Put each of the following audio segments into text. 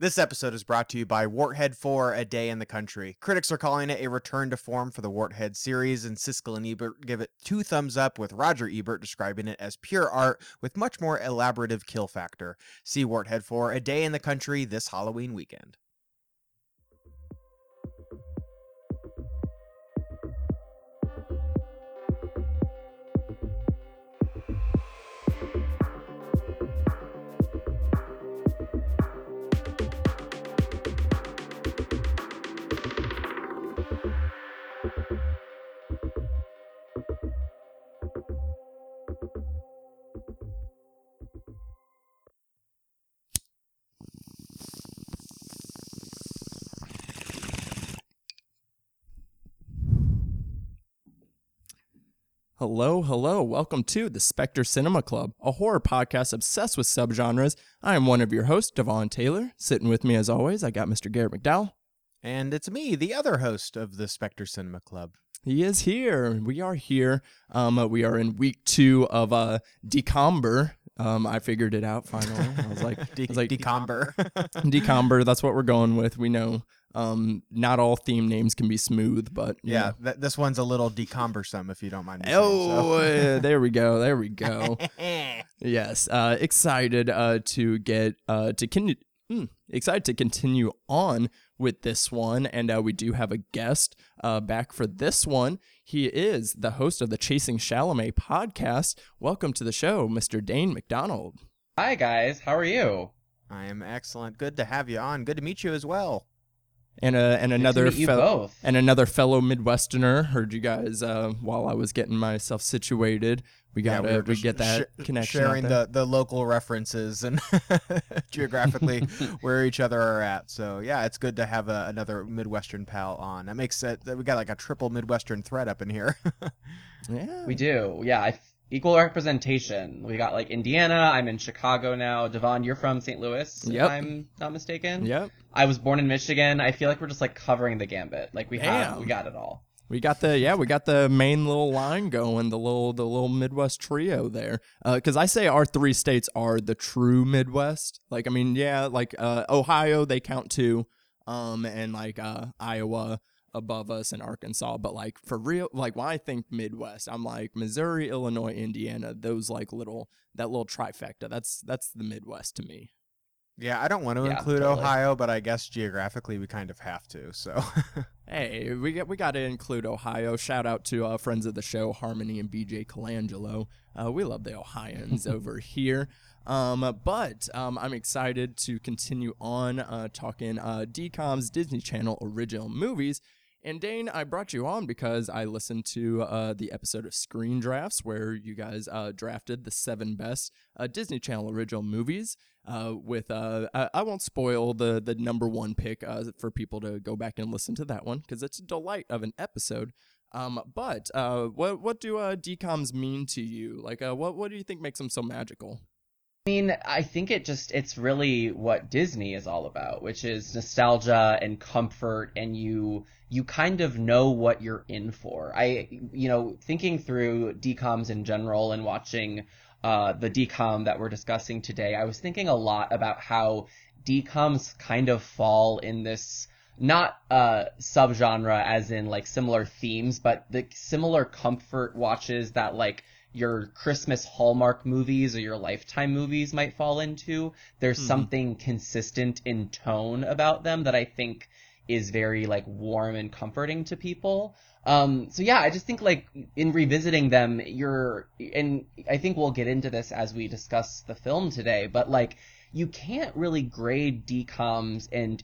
This episode is brought to you by Warthead 4 A Day in the Country. Critics are calling it a return to form for the Warthead series, and Siskel and Ebert give it two thumbs up, with Roger Ebert describing it as pure art with much more elaborative kill factor. See Warthead 4 A Day in the Country this Halloween weekend. Hello, hello. Welcome to the Spectre Cinema Club, a horror podcast obsessed with subgenres. I am one of your hosts, Devon Taylor. Sitting with me, as always, I got Mr. Garrett McDowell. And it's me, the other host of the Spectre Cinema Club. He is here. We are here. Um, uh, we are in week two of uh, Decomber. Um, I figured it out finally. I was like, De- I was like Decomber. Decomber. That's what we're going with. We know um, not all theme names can be smooth, but yeah, th- this one's a little decumbersome, if you don't mind me saying Oh, uh, there we go. There we go. Yes, uh, excited uh, to get uh, to con- mm, excited to continue on with this one, and uh, we do have a guest uh, back for this one. He is the host of the Chasing Chalamet podcast. Welcome to the show, Mr. Dane McDonald. Hi guys, how are you? I am excellent. Good to have you on. Good to meet you as well. And uh, and another meet you fel- both. and another fellow Midwesterner. Heard you guys uh, while I was getting myself situated. We Yeah, got to were we get that sh- connection. sharing the the local references and geographically where each other are at. So yeah, it's good to have a, another Midwestern pal on. That makes it that we got like a triple Midwestern thread up in here. yeah. We do, yeah. I, equal representation. We got like Indiana. I'm in Chicago now. Devon, you're from St. Louis. Yep. If I'm not mistaken. Yep. I was born in Michigan. I feel like we're just like covering the gambit. Like we have, we got it all. We got the yeah, we got the main little line going, the little the little Midwest trio there. Because I say our three states are the true Midwest. Like I mean, yeah, like uh, Ohio they count too, um, and like uh, Iowa above us and Arkansas. But like for real, like when I think Midwest, I'm like Missouri, Illinois, Indiana. Those like little that little trifecta. That's that's the Midwest to me. Yeah, I don't want to Yeah, include totally. Ohio, but I guess geographically we kind of have to. So Hey, we got we got to include Ohio. Shout out to uh, friends of the show, Harmony and BJ Colangelo. Uh, we love the Ohioans over here. Um, but um, I'm excited to continue on uh, talking uh, DCOM's Disney Channel original movies. And Dane, I brought you on because I listened to uh, the episode of Screen Drafts where you guys uh, drafted the seven best uh, Disney Channel original movies. Uh, with uh, I, I won't spoil the the number one pick uh, for people to go back and listen to that one because it's a delight of an episode. Um, but uh, what what do uh, DComs mean to you? Like, uh, what what do you think makes them so magical? I mean, I think it just, it's really what Disney is all about, which is nostalgia and comfort and you, you kind of know what you're in for. I, you know, thinking through DComs in general and watching, uh, the DCOM that we're discussing today, I was thinking a lot about how DComs kind of fall in this, not uh subgenre as in like similar themes, but the similar comfort watches that like your Christmas Hallmark movies or your Lifetime movies might fall into. There's Mhm. something consistent in tone about them that I think is very like warm and comforting to people. Um, so yeah, I just think like in revisiting them, you're, and I think we'll get into this as we discuss the film today, but like you can't really grade DComs and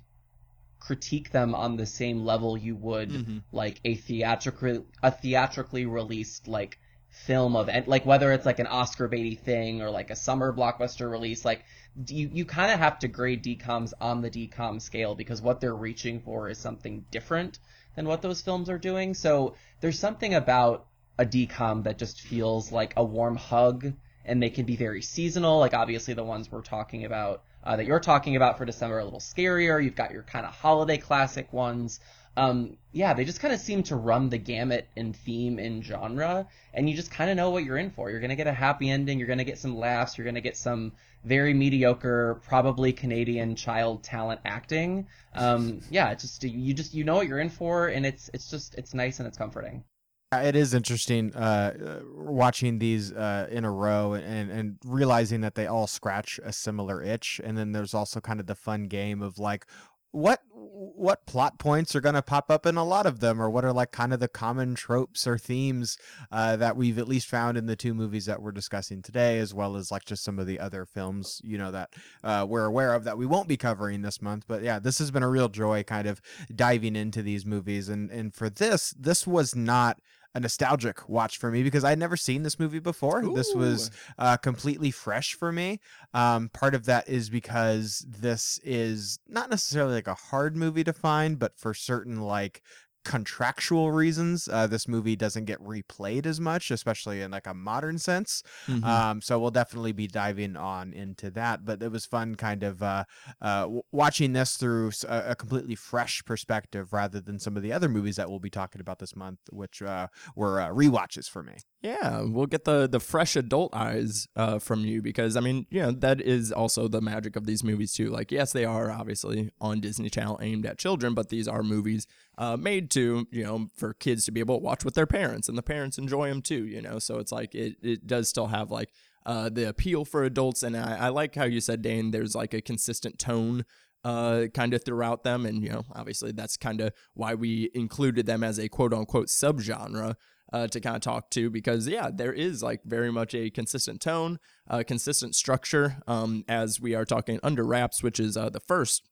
critique them on the same level you would Mhm. like a theatrically a theatrically released like film of and like whether it's like an Oscar baity thing or like a summer blockbuster release like you you kind of have to grade DComs on the DCom scale because what they're reaching for is something different than what those films are doing. So there's something about a DCom that just feels like a warm hug and they can be very seasonal. Like obviously the ones we're talking about uh, that you're talking about for December are a little scarier. You've got your kind of holiday classic ones Um, yeah, they just kind of seem to run the gamut in theme and genre, and you just kind of know what you're in for. You're gonna get a happy ending. You're gonna get some laughs. You're gonna get some very mediocre, probably Canadian child talent acting. Um, yeah, it's just you just you know what you're in for, and it's it's just it's nice and it's comforting. It is interesting uh, watching these uh, in a row and, and realizing that they all scratch a similar itch. And then there's also kind of the fun game of like, what what plot points are going to pop up in a lot of them or what are like kind of the common tropes or themes uh, that we've at least found in the two movies that we're discussing today as well as like just some of the other films you know that uh, we're aware of that we won't be covering this month. But yeah this has been a real joy kind of diving into these movies. And and for this this was not a nostalgic watch for me because I'd never seen this movie before. Ooh. This was uh, completely fresh for me. Um, part of that is because this is not necessarily like a hard movie to find, but for certain like contractual reasons uh, this movie doesn't get replayed as much especially in like a modern sense mm-hmm. um, so we'll definitely be diving on into that but it was fun kind of uh, uh, watching this through a, a, completely fresh perspective rather than some of the other movies that we'll be talking about this month which uh, were uh, re-watches for me yeah, we'll get the the fresh adult eyes uh, from you because I mean, you know, that is also the magic of these movies too. Like, yes, they are obviously on Disney Channel aimed at children, but these are movies uh, made to you know for kids to be able to watch with their parents, and the parents enjoy them too. You know, so it's like it it does still have like uh, the appeal for adults, and I, I like how you said, Dane. There's like a consistent tone uh, kind of throughout them. And, you know, obviously that's kind of why we included them as a quote unquote subgenre uh, to kind of talk to because yeah, there is like very much a consistent tone, uh, consistent structure. Um, as we are talking under wraps, which is uh, the first,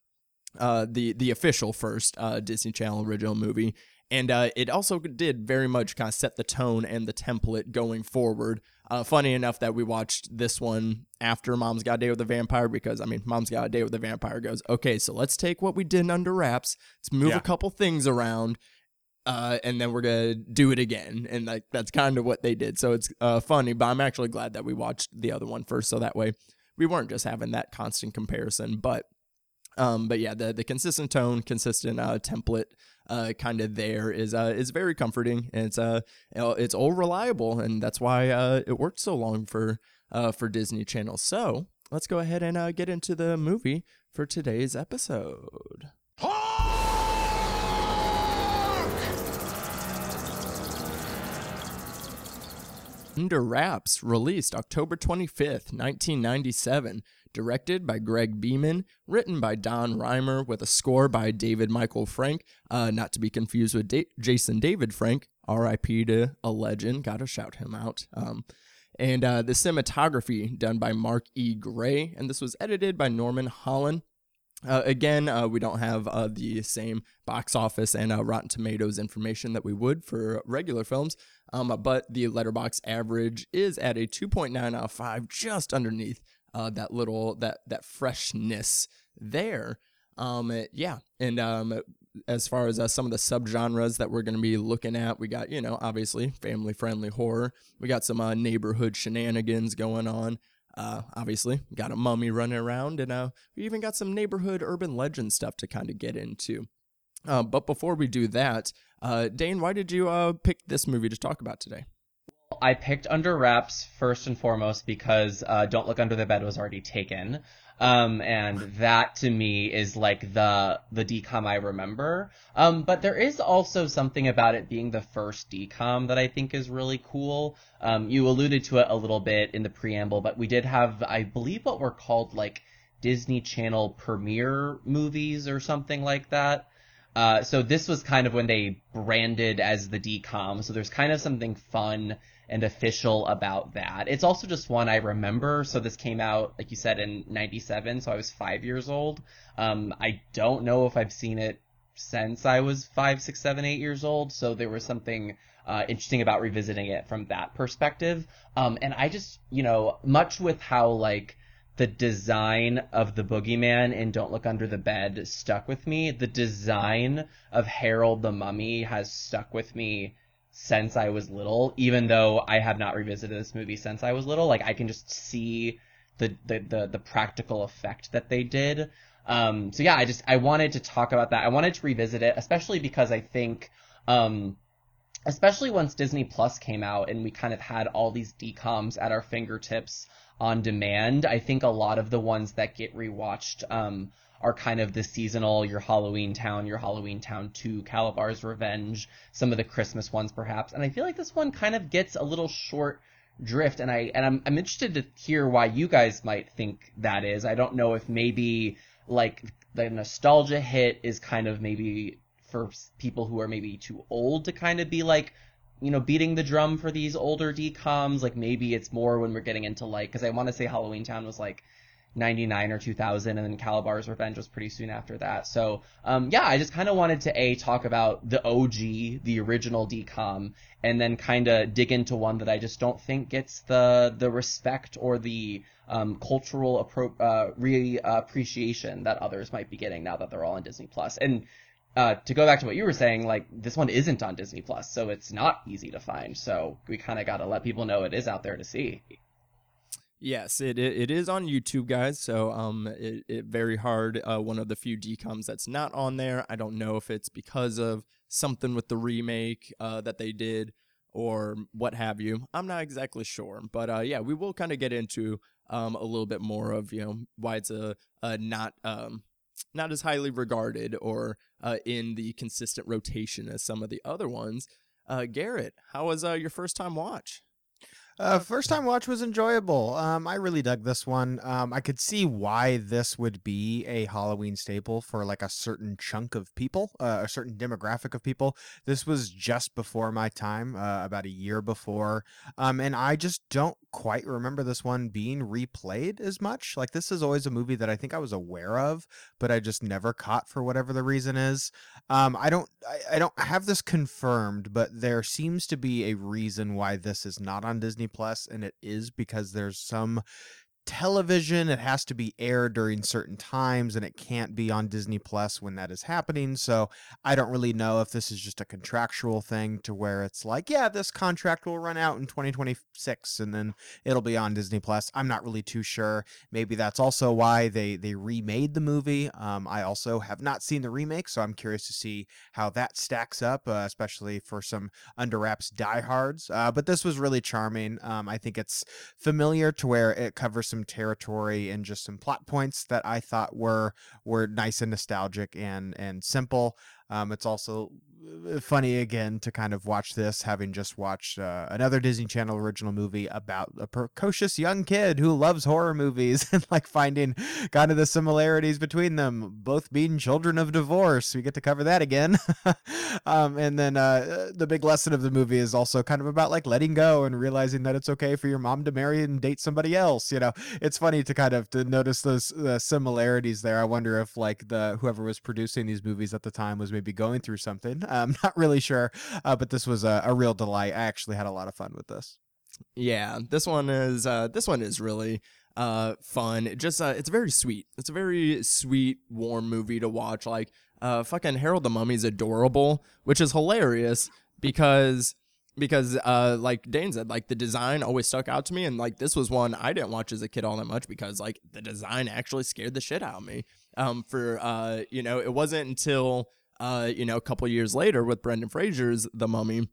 uh, the the official first uh, Disney Channel original movie, and uh, it also did very much kind of set the tone and the template going forward. Uh, funny enough that we watched this one after Mom's Got a Date with the Vampire because I mean, Mom's Got a Date with the Vampire goes, okay, so let's take what we did under wraps, let's move yeah. a couple things around, uh, and then we're gonna do it again, and like that's kind of what they did. So it's uh, funny, but I'm actually glad that we watched the other one first, so that way we weren't just having that constant comparison. But um, but yeah, the the consistent tone, consistent uh, template, uh, kind of there is uh is very comforting, and it's uh it's all reliable, and that's why uh it worked so long for uh for Disney Channel. So let's go ahead and uh, get into the movie for today's episode. Under Wraps, released October 25th, 1997, directed by Greg Beeman, written by Don Rhymer, with a score by David Michael Frank, uh, not to be confused with da- Jason David Frank, RIP to a legend, gotta shout him out. Um, and uh, the cinematography done by Mark E. Gray, and this was edited by Norman Holland. Uh, again, uh, we don't have uh, the same box office and uh, Rotten Tomatoes information that we would for regular films, um, but the Letterboxd average is at a 2.9 out of 5, just underneath uh, that little that that freshness there. Um, yeah, and um, as far as uh, some of the subgenres that we're going to be looking at, we got you know obviously family friendly horror. We got some neighborhood shenanigans going on. Uh, obviously, got a mummy running around, and uh, we even got some neighborhood urban legend stuff to kind of get into. Uh, but before we do that, uh, Dane, why did you uh, pick this movie to talk about today? I picked Under Wraps first and foremost because uh, Don't Look Under the Bed was already taken. Um, and that to me is like the the DCOM I remember. Um, but there is also something about it being the first DCOM that I think is really cool. Um, you alluded to it a little bit in the preamble, but we did have, I believe, what were called like Disney Channel premiere movies or something like that. Uh, so this was kind of when they branded as the DCOM. So there's kind of something fun and official about that. It's also just one I remember. So this came out, like you said, in 97. So I was five years old. Um, I don't know if I've seen it since I was five, six, seven, eight years old. So there was something, uh, interesting about revisiting it from that perspective. Um, and I just, you know, much with how like, the design of the boogeyman in Don't Look Under the Bed stuck with me. The design of Harold the Mummy has stuck with me since I was little, even though I have not revisited this movie since I was little. Like I can just see the the the, the practical effect that they did. Um, so yeah, I just I wanted to talk about that. I wanted to revisit it, especially because I think, um, especially once Disney Plus came out and we kind of had all these DComs at our fingertips on demand. I think a lot of the ones that get rewatched um, are kind of the seasonal, your Halloween Town, your Halloween Town 2, Kalabar's Revenge, some of the Christmas ones perhaps. And I feel like this one kind of gets a little short drift and I and I'm I'm interested to hear why you guys might think that is. I don't know if maybe like the nostalgia hit is kind of maybe for people who are maybe too old to kind of be like you know beating the drum for these older DComs like maybe it's more when we're getting into like cuz I want to say Halloween Town was like 99 or 2000 and then Kalabar's Revenge was pretty soon after that. So, um, yeah, I just kind of wanted to A, talk about the OG, the original DCOM, and then kind of dig into one that I just don't think gets the, the respect or the, um, cultural appro- uh, re- appreciation that others might be getting now that they're all on Disney Plus. And, uh, to go back to what you were saying, like, this one isn't on Disney Plus, so it's not easy to find. So we kind of got to let people know it is out there to see. Yes, it, it, is on YouTube, guys. So um, it, it very hard. Uh, one of the few DComs that's not on there. I don't know if it's because of something with the remake uh, that they did or what have you. I'm not exactly sure, but uh, yeah, we will kind of get into um, a little bit more of you know why it's a, a not um, not as highly regarded or uh, in the consistent rotation as some of the other ones. Uh, Garrett, how was uh, your first time watch? Uh, first time watch was enjoyable. Um, I really dug this one. Um, I could see why this would be a Halloween staple for like a certain chunk of people, uh, a certain demographic of people. This was just before my time, uh, about a year before. Um, and I just don't quite remember this one being replayed as much. Like this is always a movie that I think I was aware of, but I just never caught for whatever the reason is. Um, I don't, I, I don't have this confirmed, but there seems to be a reason why this is not on Disney Plus, and it is because there's some television. It has to be aired during certain times and it can't be on disney plus when that is happening. So i don't really know if this is just a contractual thing to where it's like yeah this contract will run out in 2026 and then it'll be on disney plus. I'm not really too sure. Maybe that's also why they they remade the movie. Um, i also have not seen the remake so i'm curious to see how that stacks up uh, especially for some under wraps diehards. Uh, but this was really charming. Um, i think it's familiar to where it covers some some territory and just some plot points that I thought were were nice and nostalgic and and simple. Um, it's also uh, funny again to kind of watch this, having just watched uh, another Disney Channel original movie about a precocious young kid who loves horror movies and like finding kind of the similarities between them, both being children of divorce. We get to cover that again. um, and then uh, the big lesson of the movie is also kind of about like letting go and realizing that it's okay for your mom to marry and date somebody else. You know, it's funny to kind of to notice those uh, similarities there. I wonder if like the whoever was producing these movies at the time was maybe going through something. I'm not really sure, uh, but this was a, a, real delight. I actually had a lot of fun with this. Yeah, this one is uh, this one is really uh, fun. It just uh, it's very sweet. It's a very sweet, warm movie to watch. Like uh, fucking Harold the Mummy's adorable, which is hilarious because because uh like Dane said, like the design always stuck out to me, and like this was one I didn't watch as a kid all that much because like the design actually scared the shit out of me. Um, for uh, you know, it wasn't until uh, you know, a couple years later with Brendan Fraser's The Mummy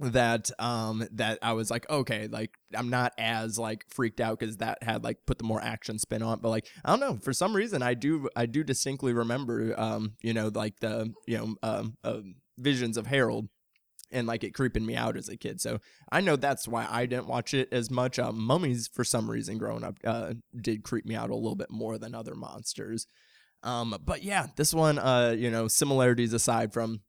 that um that I was like okay like I'm not as like freaked out because that had like put the more action spin on it but like I don't know for some reason I do I do distinctly remember um you know like the you know um uh, visions of Harold and like it creeping me out as a kid so I know that's why I didn't watch it as much um mummies for some reason growing up uh did creep me out a little bit more than other monsters um, but yeah, this one, uh, you know, similarities aside from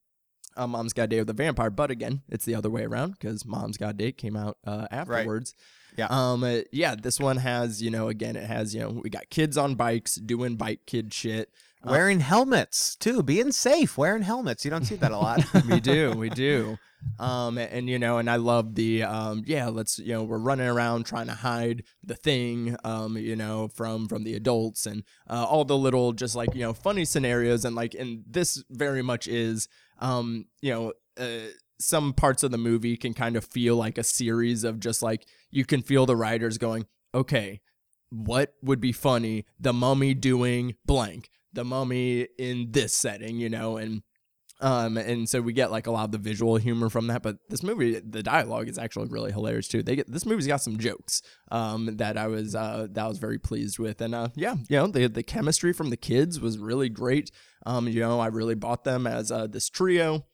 uh, Mom's Got Date with the Vampire, but again, it's the other way around because Mom's Got Date came out uh, afterwards. Right. Yeah. Um. Uh, yeah. This one has, you know, again, it has, you know, we got kids on bikes doing bike kid shit, uh, wearing helmets too, being safe, wearing helmets. You don't see that a lot. we do. We do. Um, and you know, and I love the um, yeah, let's you know, we're running around trying to hide the thing, um, you know, from from the adults and uh, all the little just like you know funny scenarios and like and this very much is um, you know. Uh, some parts of the movie can kind of feel like a series of just like you can feel the writers going, okay, what would be funny? The mummy doing blank the mummy in this setting, you know, and um, and so we get like a lot of the visual humor from that, but this movie, the dialogue is actually really hilarious too. They get this movie's got some jokes, um, that I was uh that I was very pleased with, and uh, yeah, you know, the the chemistry from the kids was really great. Um, you know, I really bought them as uh this trio,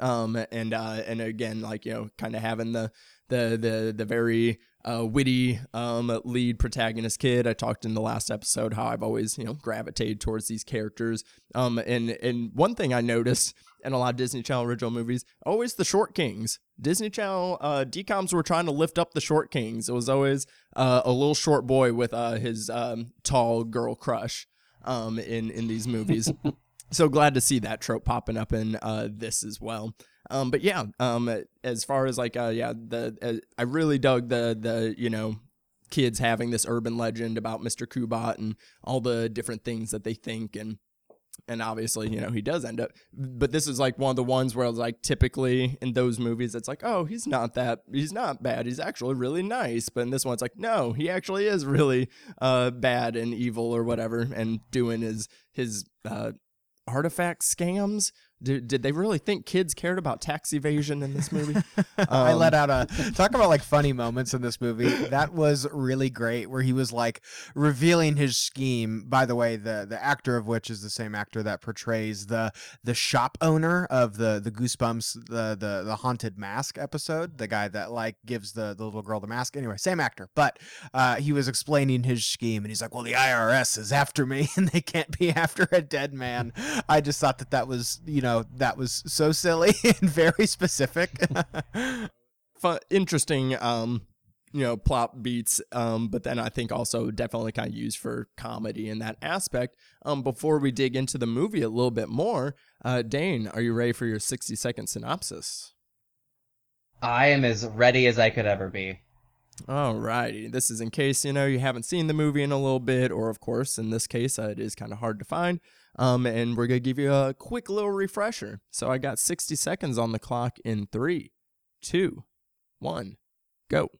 um, and uh, and again, like you know, kind of having the the the the very uh, witty um, lead protagonist kid. I talked in the last episode how I've always you know gravitated towards these characters. Um, and and one thing I noticed in a lot of Disney Channel original movies, always the short kings. Disney Channel uh, DComs were trying to lift up the short kings. It was always uh, a little short boy with uh, his um, tall girl crush um, in in these movies. so glad to see that trope popping up in uh, this as well. Um, but yeah, um, as far as like, uh, yeah, the uh, I really dug the the you know kids having this urban legend about Mr. Kubot and all the different things that they think and and obviously you know he does end up but this is like one of the ones where like typically in those movies it's like oh he's not that he's not bad he's actually really nice but in this one it's like no he actually is really uh bad and evil or whatever and doing his his uh artifact scams did, did they really think kids cared about tax evasion in this movie? I let out a talk about like funny moments in this movie. That was really great, where he was like revealing his scheme. By the way, the the actor of which is the same actor that portrays the the shop owner of the the Goosebumps the the the haunted mask episode. The guy that like gives the the little girl the mask. Anyway, same actor, but uh, he was explaining his scheme, and he's like, "Well, the IRS is after me, and they can't be after a dead man." I just thought that that was you know know that was so silly and very specific. Fun, interesting, um, you know, plot beats. Um, but then I think also definitely kind of used for comedy in that aspect. Um, before we dig into the movie a little bit more, uh, Dane, are you ready for your sixty second synopsis? I am as ready as I could ever be. Alrighty, this is in case you know you haven't seen the movie in a little bit, or of course, in this case, uh, it is kind of hard to find. Um, and we're gonna give you a quick little refresher. So I got 60 seconds on the clock in three, two, one, go.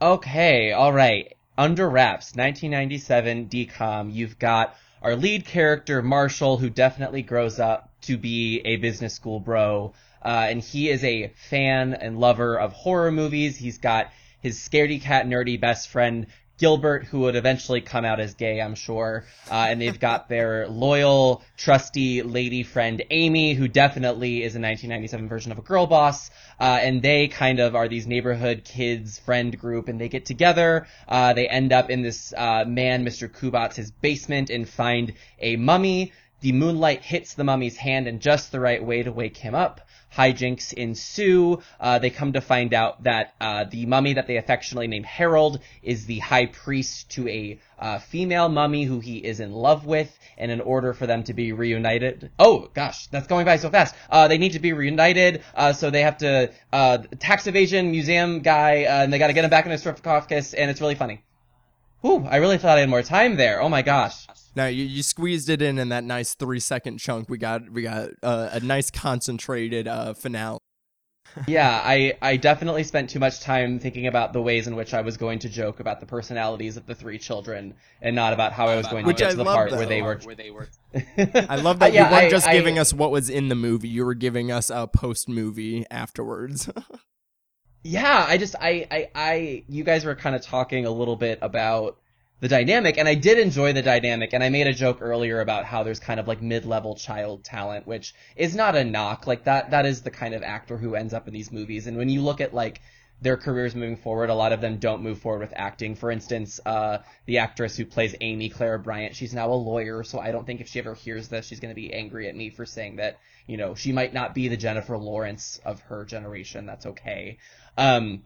Okay, all right. Under wraps, 1997 DCOM. You've got our lead character Marshall, who definitely grows up to be a business school bro, uh, and he is a fan and lover of horror movies. He's got his scaredy cat nerdy best friend Gilbert, who would eventually come out as gay, I'm sure. Uh, and they've got their loyal, trusty lady friend Amy, who definitely is a 1997 version of a girl boss. Uh, and they kind of are these neighborhood kids friend group, and they get together. Uh, they end up in this uh, man, Mr. Kubat's, his basement, and find a mummy. The moonlight hits the mummy's hand in just the right way to wake him up hijinks ensue. Uh, they come to find out that uh, the mummy that they affectionately name Harold is the high priest to a uh, female mummy who he is in love with, and in order for them to be reunited, oh gosh, that's going by so fast. Uh, they need to be reunited, uh, so they have to uh, tax evasion museum guy, and they got to get him back in his sarcophagus, and it's really funny. Whew, I really thought I had more time there. Oh my gosh. Now you, you squeezed it in in that nice three second chunk. We got we got uh, a nice concentrated uh, finale. yeah, I I definitely spent too much time thinking about the ways in which I was going to joke about the personalities of the three children, and not about how I was going to get I to the part where they were. Where they were. I love that yeah, you weren't just I, giving I, us what was in the movie; you were giving us a post movie afterwards. Yeah, I just I I I you guys were kind of talking a little bit about the dynamic and I did enjoy the dynamic and I made a joke earlier about how there's kind of like mid-level child talent which is not a knock like that that is the kind of actor who ends up in these movies and when you look at like their careers moving forward. A lot of them don't move forward with acting. For instance uh, the actress who plays Amy Clara Bryant she's now a lawyer so I don't think if she ever hears this she's going to be angry at me for saying that you know she might not be the Jennifer Lawrence of her generation. That's okay. Um,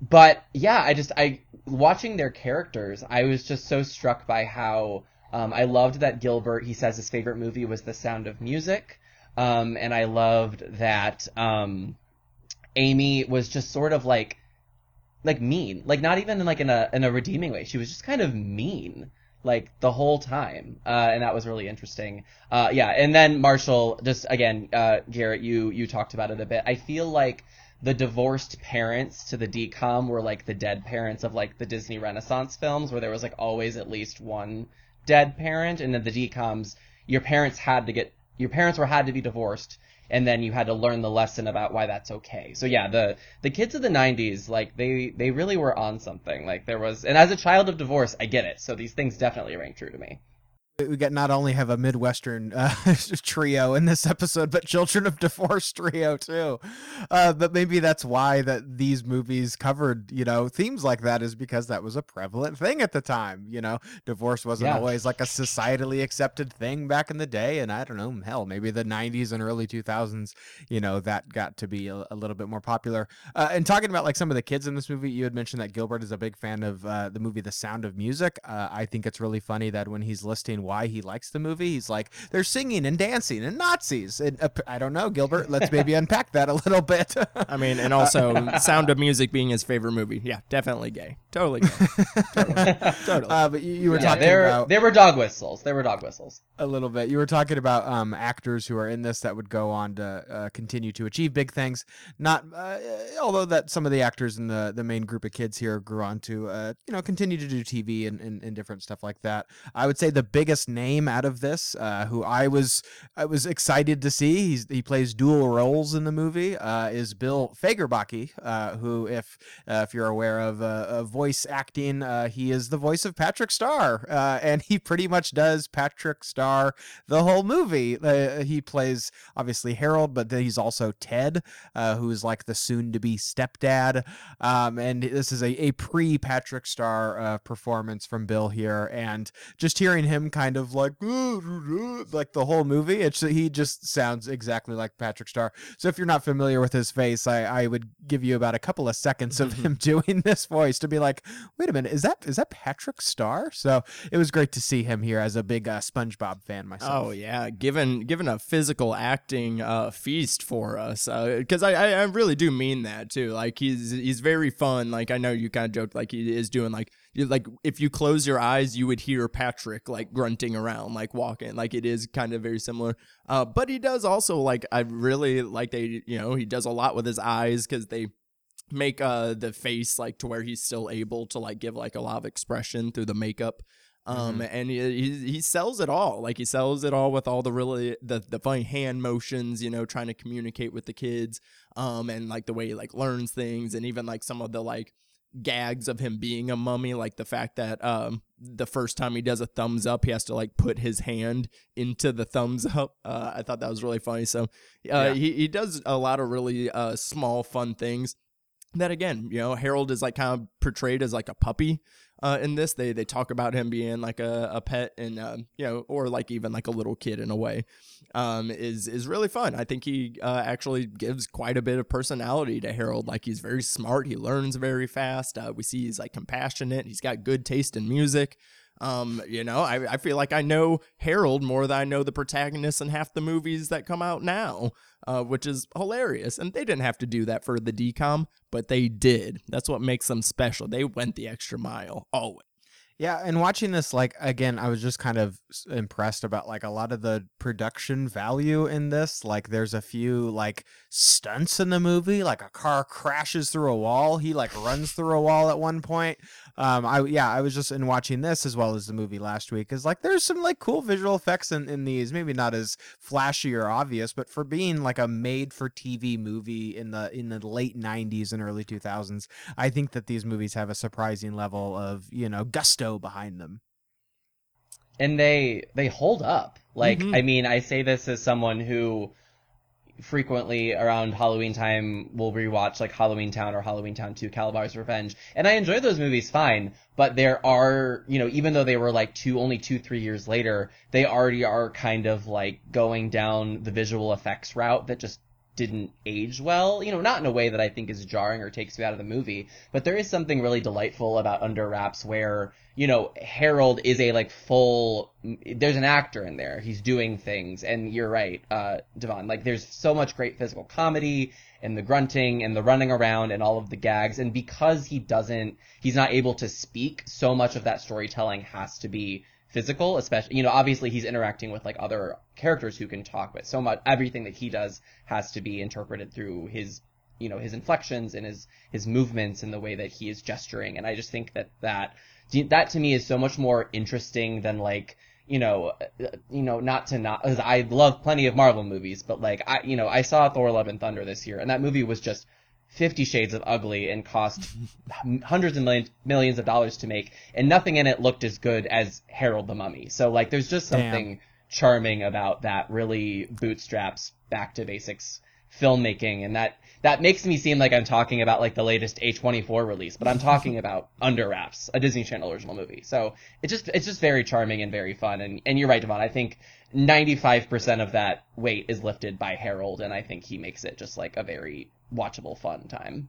but yeah, I just I watching their characters, I was just so struck by how um, I loved that Gilbert. He says his favorite movie was The Sound of Music, um, and I loved that um, Amy was just sort of like like mean, like not even in like in a in a redeeming way. She was just kind of mean like the whole time, uh, and that was really interesting. Uh, yeah, and then Marshall, just again, uh, Garrett, you you talked about it a bit. I feel like the divorced parents to the DCOM were like the dead parents of like the Disney Renaissance films, where there was like always at least one dead parent, and then the DCOMs your parents had to get your parents were had to be divorced and then you had to learn the lesson about why that's okay. So yeah, the the kids of the 90s like they they really were on something. Like there was and as a child of divorce, I get it. So these things definitely rang true to me we get not only have a midwestern uh, trio in this episode but children of divorce trio too. Uh, but maybe that's why that these movies covered you know themes like that is because that was a prevalent thing at the time you know? Divorce wasn't yeah. always like a societally accepted thing back in the day and i don't know hell maybe the 90s and early 2000s you know that got to be a, a little bit more popular. Uh, and talking about like some of the kids in this movie you had mentioned that gilbert is a big fan of uh, the movie the sound of music. Uh, i think it's really funny that when he's listing why he likes the movie. He's like, they're singing and dancing and Nazis. And uh, I don't know, Gilbert. Let's maybe unpack that a little bit. I mean, and also Sound of Music being his favorite movie. Yeah, definitely gay. Totally gay. totally. totally. Uh, but you, you were yeah, talking about there were dog whistles. There were dog whistles. A little bit. You were talking about um, actors who are in this that would go on to uh, continue to achieve big things. Not uh, although that some of the actors in the the main group of kids here grew on to uh, you know continue to do TV and, and, and different stuff like that. I would say the biggest name name out of this, uh, who I was I was excited to see. He's, he plays dual roles in the movie. Uh, is Bill Fagerbakke, uh, who, if uh, if you're aware of uh, voice acting, uh, he is the voice of Patrick Star, and he pretty much does Patrick Star the whole movie. he plays obviously Harold, but he's also Ted, who is like the soon-to-be stepdad. Um, and this is a, a pre Patrick Star performance from Bill here, and just hearing him kind of like like the whole movie. It's he just sounds exactly like Patrick Star. So if you're not familiar with his face, I, I would give you about a couple of seconds of him doing this voice to be like, wait a minute, is that is that Patrick Star? So it was great to see him here as a big uh, SpongeBob fan myself. Oh yeah, given given a physical acting uh, feast for us, because uh, I, I I really do mean that too. Like he's he's very fun. Like I know you kind of joked like he is doing like like if you close your eyes, you would hear Patrick like grunting around, like walking. Like it is kind of very similar. Uh, but he does also like I really like they you know he does a lot with his eyes because they make uh the face like to where he's still able to like give like a lot of expression through the makeup um mm-hmm. and he, he he sells it all like he sells it all with all the really the the funny hand motions you know trying to communicate with the kids um and like the way he like learns things and even like some of the like gags of him being a mummy, like the fact that um, the first time he does a thumbs up, he has to like put his hand into the thumbs up. Uh, I thought that was really funny. So uh, yeah. he he does a lot of really uh, small fun things. That again, you know, Harold is like kind of portrayed as like a puppy uh, in this. They they talk about him being like a, a pet and uh, you know, or like even like a little kid in a way. Um, is is really fun. I think he uh, actually gives quite a bit of personality to Harold. Like he's very smart. He learns very fast. Uh, we see he's like compassionate. He's got good taste in music. Um, you know, I, I feel like I know Harold more than I know the protagonists in half the movies that come out now, uh, which is hilarious. And they didn't have to do that for the DCOM, but they did. That's what makes them special. They went the extra mile, always. Yeah, and watching this, like again, I was just kind of impressed about like a lot of the production value in this. Like, there's a few like stunts in the movie, like a car crashes through a wall. He like runs through a wall at one point. Um, I yeah, I was just in watching this as well as the movie last week. Is like there's some like cool visual effects in in these. Maybe not as flashy or obvious, but for being like a made for TV movie in the in the late '90s and early 2000s, I think that these movies have a surprising level of you know gusto behind them. And they they hold up. Like mm-hmm. I mean, I say this as someone who frequently around Halloween time will rewatch like Halloween Town or Halloween Town 2 Kalabar's Revenge. And I enjoy those movies fine, but there are, you know, even though they were like two, only two, three years later, they already are kind of like going down the visual effects route that just didn't age well. You know, not in a way that I think is jarring or takes me out of the movie, but there is something really delightful about Under Wraps where, you know, Harold is a like full, there's an actor in there. He's doing things. And you're right, uh, Devon, like there's so much great physical comedy and the grunting and the running around and all of the gags. And because he doesn't, he's not able to speak, so much of that storytelling has to be physical, especially, you know, obviously he's interacting with like other characters who can talk, but so much, everything that he does has to be interpreted through his, you know, his inflections and his, his movements and the way that he is gesturing. And I just think that that, that to me is so much more interesting than like, you know, uh, you know, not to not, cause I love plenty of Marvel movies, but like, I, you know, I saw Thor Love and Thunder this year, and that movie was just Fifty Shades of Ugly and cost hundreds of millions, millions of dollars to make, and nothing in it looked as good as Harold the Mummy. So like, there's just Damn. something charming about that really bootstraps back to basics filmmaking and that that makes me seem like I'm talking about like the latest A24 release, but I'm talking about Under Wraps, a Disney Channel original movie. So it's just it's just very charming and very fun. And and you're right, Devon. I think 95% of that weight is lifted by Harold, and I think he makes it just like a very watchable, fun time.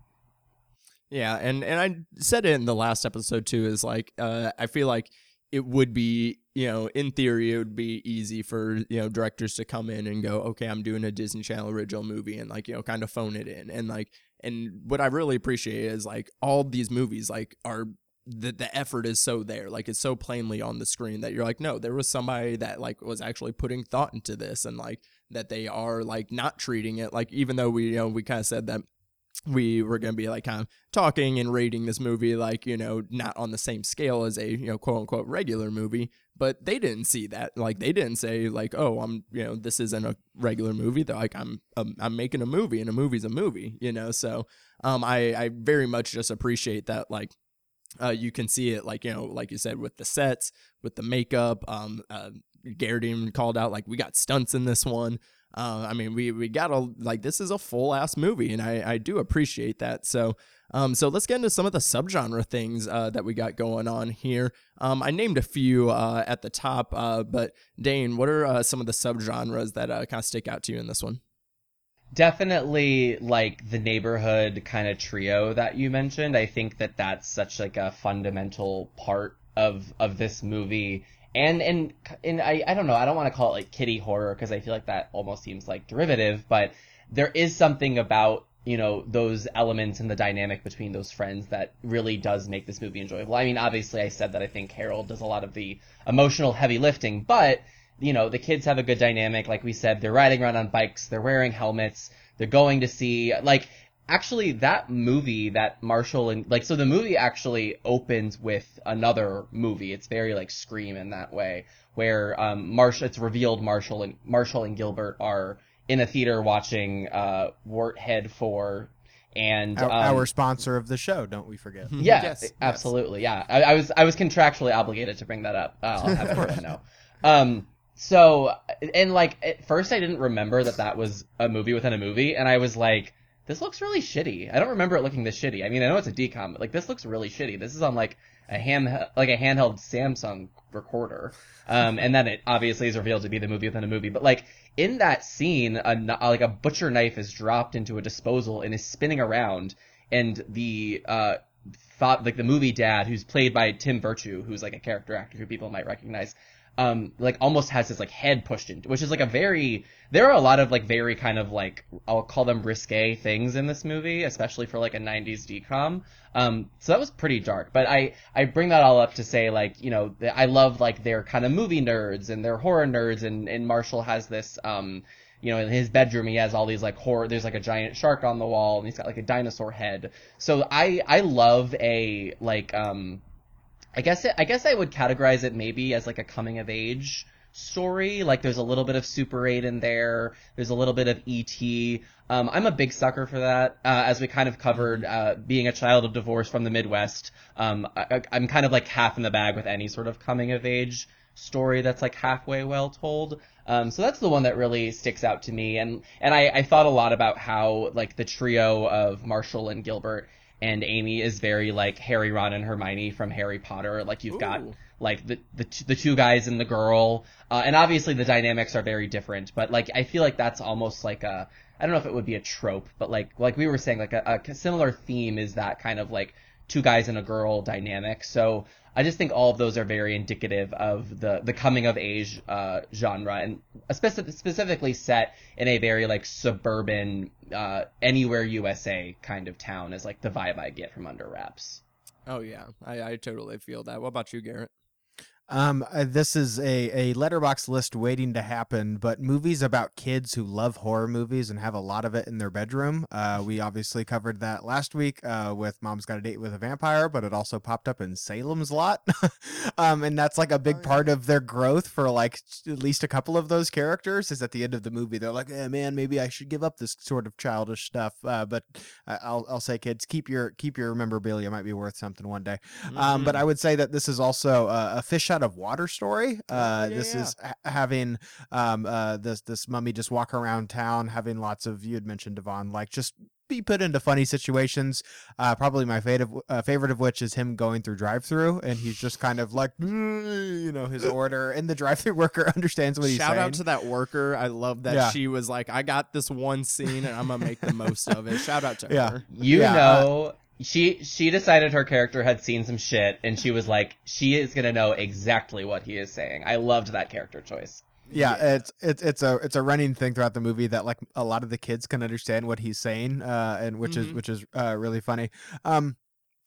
Yeah, and and I said it in the last episode too. Is like uh, I feel like it would be you know in theory it would be easy for you know directors to come in and go okay I'm doing a Disney Channel original movie and like you know kind of phone it in and like and what I really appreciate is like all these movies like are the the effort is so there like it's so plainly on the screen that you're like no there was somebody that like was actually putting thought into this and like that they are like not treating it like even though we you know we kind of said that we were going to be like kind of talking and rating this movie like you know not on the same scale as a you know quote unquote regular movie but they didn't see that. Like they didn't say like oh i'm you know this isn't a regular movie they're like i'm i'm, I'm making a movie and a movie's a movie you know so um i i very much just appreciate that like uh, you can see it like you know like you said with the sets with the makeup um uh garrett even called out like we got stunts in this one uh, I mean, we we got a like this is a full ass movie, and I I do appreciate that. So um so let's get into some of the subgenre things uh, that we got going on here. Um, I named a few uh, at the top, uh, but Dane, what are uh, some of the subgenres that uh, kind of stick out to you in this one? Definitely like the neighborhood kind of trio that you mentioned. I think that that's such like a fundamental part of of this movie. And and and i i don't know. I don't want to call it like kiddie horror because i feel like that almost seems like derivative but there is something about you know those elements and the dynamic between those friends that really does make this movie enjoyable. I mean obviously i said that i think harold does a lot of the emotional heavy lifting but you know, the kids have a good dynamic. Like we said, they're riding around on bikes, they're wearing helmets, they're going to see, like, actually that movie that Marshall and, like, so the movie actually opens with another movie. It's very, like, Scream in that way, where, um, Marshall, it's revealed Marshall and, Marshall and Gilbert are in a theater watching, uh, Warthead 4, and, Our, um, our sponsor of the show, don't we forget? yeah, Yes, yes. absolutely. Yeah, I, I was I was contractually obligated to bring that up. Uh, I'll have everyone know. Um, so and like at first I didn't remember that that was a movie within a movie, and I was like, this looks really shitty. I don't remember it looking this shitty. I mean, I know it's a decom, but like this looks really shitty. This is on like a ham like a handheld Samsung recorder, um, and then it obviously is revealed to be the movie within a movie. But like in that scene, a kn- like a butcher knife is dropped into a disposal and is spinning around, and the uh thought like the movie dad who's played by Tim Virtue, who's like a character actor who people might recognize, um, like almost has his like head pushed into, which is like a very, there are a lot of like very kind of like, I'll call them risque things in this movie, especially for like a 90s decom. Um, so that was pretty dark, but I, I bring that all up to say like, you know, I love like they're kind of movie nerds and they're horror nerds and, and Marshall has this, um, you know, in his bedroom he has all these like horror. There's like a giant shark on the wall, and he's got like a dinosaur head. So I I love a like um, I guess it, I guess I would categorize it maybe as like a coming of age story. Like there's a little bit of Super 8 in there. There's a little bit of ET. Um, I'm a big sucker for that. Uh, as we kind of covered, uh, being a child of divorce from the Midwest, um, I, I'm kind of like half in the bag with any sort of coming of age story that's like halfway well told. Um, so that's the one that really sticks out to me. And, and I, I thought a lot about how like the trio of Marshall and Gilbert and Amy is very like Harry, Ron, and Hermione from Harry Potter. Like you've got like the the, t- the two guys and the girl, uh, and obviously the dynamics are very different. But like I feel like that's almost like a I don't know if it would be a trope, but like like we were saying, like a, a similar theme is that kind of like two guys and a girl dynamic. So I just think all of those are very indicative of the the coming of age uh, genre, and speci- specifically set in a very like suburban, uh, anywhere USA kind of town, is like the vibe I get from Under Wraps. Oh yeah, I, I totally feel that. What about you, Garrett? Um, uh, this is a, a Letterboxd list waiting to happen, but movies about kids who love horror movies and have a lot of it in their bedroom. Uh, we obviously covered that last week uh, with Mom's Got a Date with a Vampire, but it also popped up in Salem's Lot. um, and that's like a big Oh, part of their growth for like at least a couple of those characters is at the end of the movie. They're like, eh, man, maybe I should give up this sort of childish stuff. Uh, but I- I'll, I'll say, kids, keep your keep your memorabilia. It might be worth something one day. Um, but. I would say that this is also uh, a fish out of water story. Uh, This Oh, yeah. is ha- having um, uh, this this mummy just walk around town, having lots of you had mentioned Devon, like just be put into funny situations. Uh, probably my favorite uh, favorite of which is him going through drive through, and he's just kind of like you know his order, and the drive through worker understands what he's Shout saying. Shout out to that worker. I love that Yeah. she was like, I got this one scene and I'm gonna make the most of it. Shout out to Yeah. her. You Yeah, uh, know, she she decided her character had seen some shit, and she was like, she is gonna know exactly what he is saying. I loved that character choice. yeah, it's it's it's a it's a running thing throughout the movie that like a lot of the kids can understand what he's saying, uh, and which is Mhm. which is uh, really funny. Um,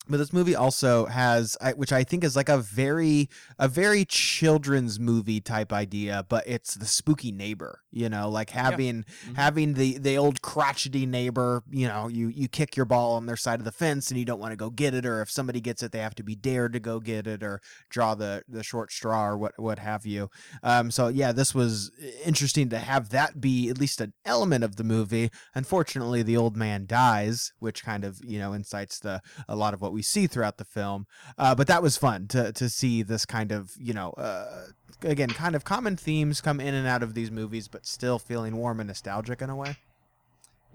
but this movie also has, which I think is like a very a very children's movie type idea, but it's the spooky neighbor. You know, like having Mhm. having the the old crotchety neighbor. You know, you you kick your ball on their side of the fence and you don't want to go get it, or if somebody gets it, they have to be dared to go get it, or draw the the short straw, or what what have you. Um, so yeah, this was interesting to have that be at least an element of the movie. Unfortunately, the old man dies, which kind of you know incites the a lot of what we see throughout the film. Uh, but that was fun to to see this kind of you know uh, again kind of common themes come in and out of these movies, but still feeling warm and nostalgic in a way.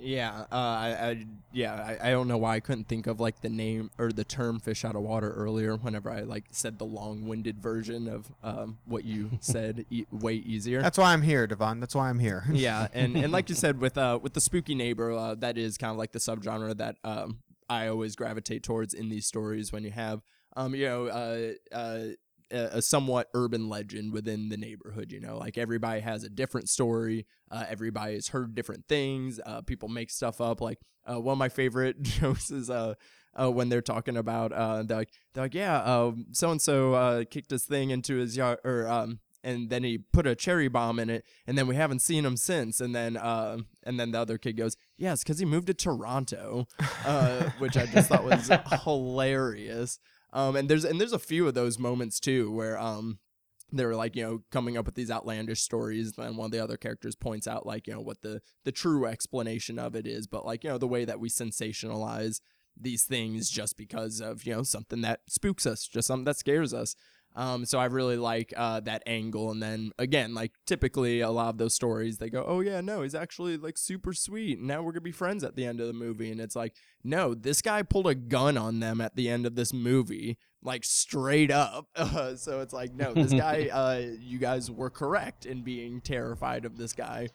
Yeah, uh, I, I yeah, I, I don't know why I couldn't think of like the name or the term "fish out of water" earlier. Whenever I like said the long-winded version of um, what you said, e- way easier. That's why I'm here, Devon. That's why I'm here. yeah, and, and like you said with uh with the spooky neighbor, uh, that is kind of like the subgenre that um I always gravitate towards in these stories when you have um you know uh uh a somewhat urban legend within the neighborhood you know like everybody has a different story uh, everybody has heard different things uh, people make stuff up like uh, one of my favorite jokes is uh, uh, when they're talking about uh, they're like they're like yeah so and so kicked his thing into his yard or um and then he put a cherry bomb in it and then we haven't seen him since. And then uh, and then the other kid goes yes because he moved to toronto uh, which i just thought was hilarious. Um, and there's and there's a few of those moments too where um they were like you know coming up with these outlandish stories and one of the other characters points out like you know what the the true explanation of it is. But like you know the way that we sensationalize these things just because of you know something that spooks us just something that scares us um, so I really like uh, that angle, and then again, like typically a lot of those stories, they go, "Oh yeah, no, he's actually like super sweet, and now we're gonna be friends at the end of the movie." And it's like, no, this guy pulled a gun on them at the end of this movie, like straight up. Uh, so it's like, no, this guy, uh, you guys were correct in being terrified of this guy.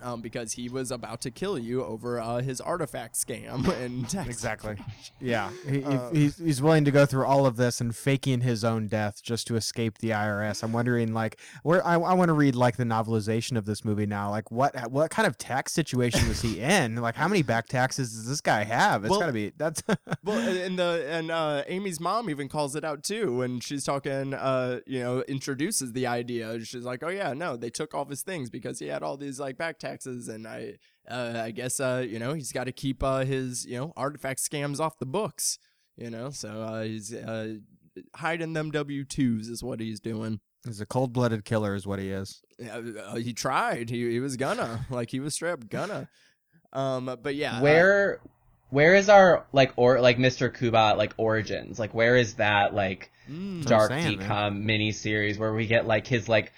Um, because he was about to kill you over uh, his artifact scam and. Exactly. Yeah, he, Uh, he's he's willing to go through all of this and faking his own death just to escape the IRS. I'm wondering, like, where I, I want to read like the novelization of this movie now. Like, what what kind of tax situation was he in? Like, how many back taxes does this guy have? It's Well- got to be that's Well, and- the and uh, Amy's mom even calls it out too when she's talking. Uh, you know, introduces the idea. She's like, "Oh yeah, no, they took all of his things because he had all these like back taxes, and I, uh, I guess, uh, you know, he's got to keep uh, his you know artifact scams off the books. You know, so uh, he's uh, hiding them W twos is what he's doing. he's a cold blooded killer, is what he is. Uh, uh, he tried. He he was gonna like he was straight up gonna. Um, but yeah, uh, Where where is our like or like Mr. Kubat like origins? Like where is that like mm, dark saying, man. DCOM mini series where we get like his like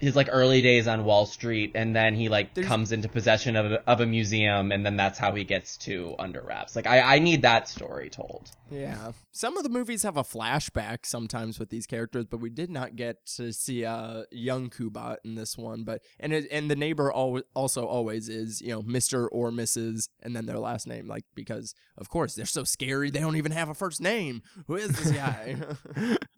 his like early days on Wall Street and then he like There's- comes into possession of a, of a museum and then that's how he gets to under wraps. Like I I need that story told. Yeah. Some of the movies have a flashback sometimes with these characters, but we did not get to see uh young Kubat in this one. But and it, and the neighbor al- also always is, you know, Mr. or Mrs. and then their last name like because of course they're so scary they don't even have a first name. Who is this guy?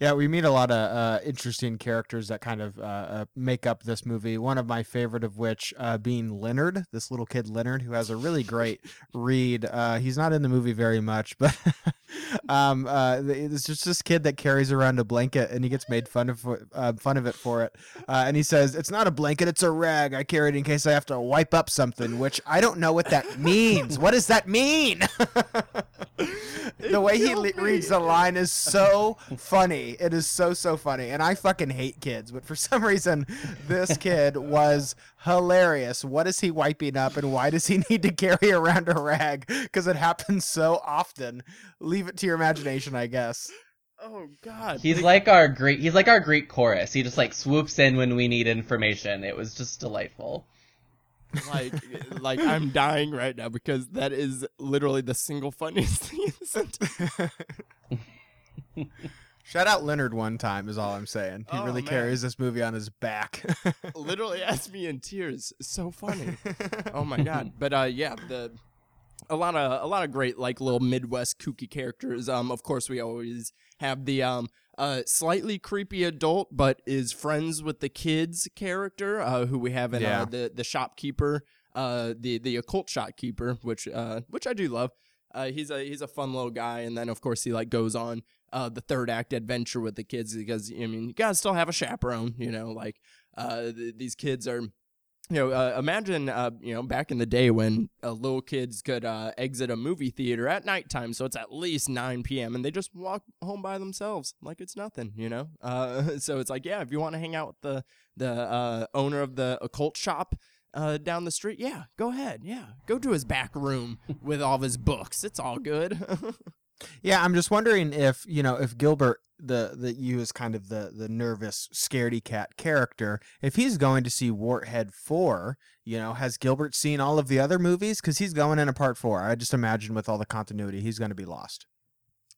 yeah, we meet a lot of uh, interesting characters that kind of uh, uh, make up this movie. One of my favorite of which uh, being Leonard, this little kid Leonard, who has a really great read. Uh, he's not in the movie very much, but um, uh, there's just this kid that carries around a blanket, and he gets made fun of for, uh, fun of it for it. Uh, and he says, "It's not a blanket; it's a rag. I carry it in case I have to wipe up something." Which I don't know what that means. what does that mean? the way he le- reads the line is so funny. It is so so funny, and I fucking hate kids, but for some reason, this kid was hilarious. What is he wiping up, and why does he need to carry around a rag? Because it happens so often. Leave it to your imagination, I guess. Oh God. He's like our Greek. He's like our Greek chorus. He just like swoops in when we need information. It was just delightful. like like I'm dying right now because that is literally the single funniest thing in the sentence. Shout out Leonard one time is all I'm saying. He Oh, really man. carries this movie on his back. literally has me in tears. So funny. oh my god. But uh yeah, the a lot of a lot of great like little Midwest kooky characters. Um of course we always have the um uh slightly creepy adult but is friends with the kids character uh who we have in Yeah. uh, the the shopkeeper uh the the occult shopkeeper which uh which I do love. Uh he's a he's a fun little guy and then of course he like goes on uh the third act adventure with the kids because I mean you gotta still have a chaperone, you know, like uh th- these kids are you know, uh, imagine, uh, you know, back in the day when uh, little kids could uh, exit a movie theater at nighttime, so it's at least 9 p.m., and they just walk home by themselves like it's nothing, you know? Uh, so it's like, yeah, if you want to hang out with the, the uh, owner of the occult shop uh, down the street, yeah, go ahead. Yeah, go to his back room with all of his books. It's all good. Yeah, I'm just wondering if you know if Gilbert, the the you as kind of the the nervous scaredy cat character, if he's going to see Warthead four, you know, has Gilbert seen all of the other movies? Because he's going in a part four. I just imagine with all the continuity, he's going to be lost.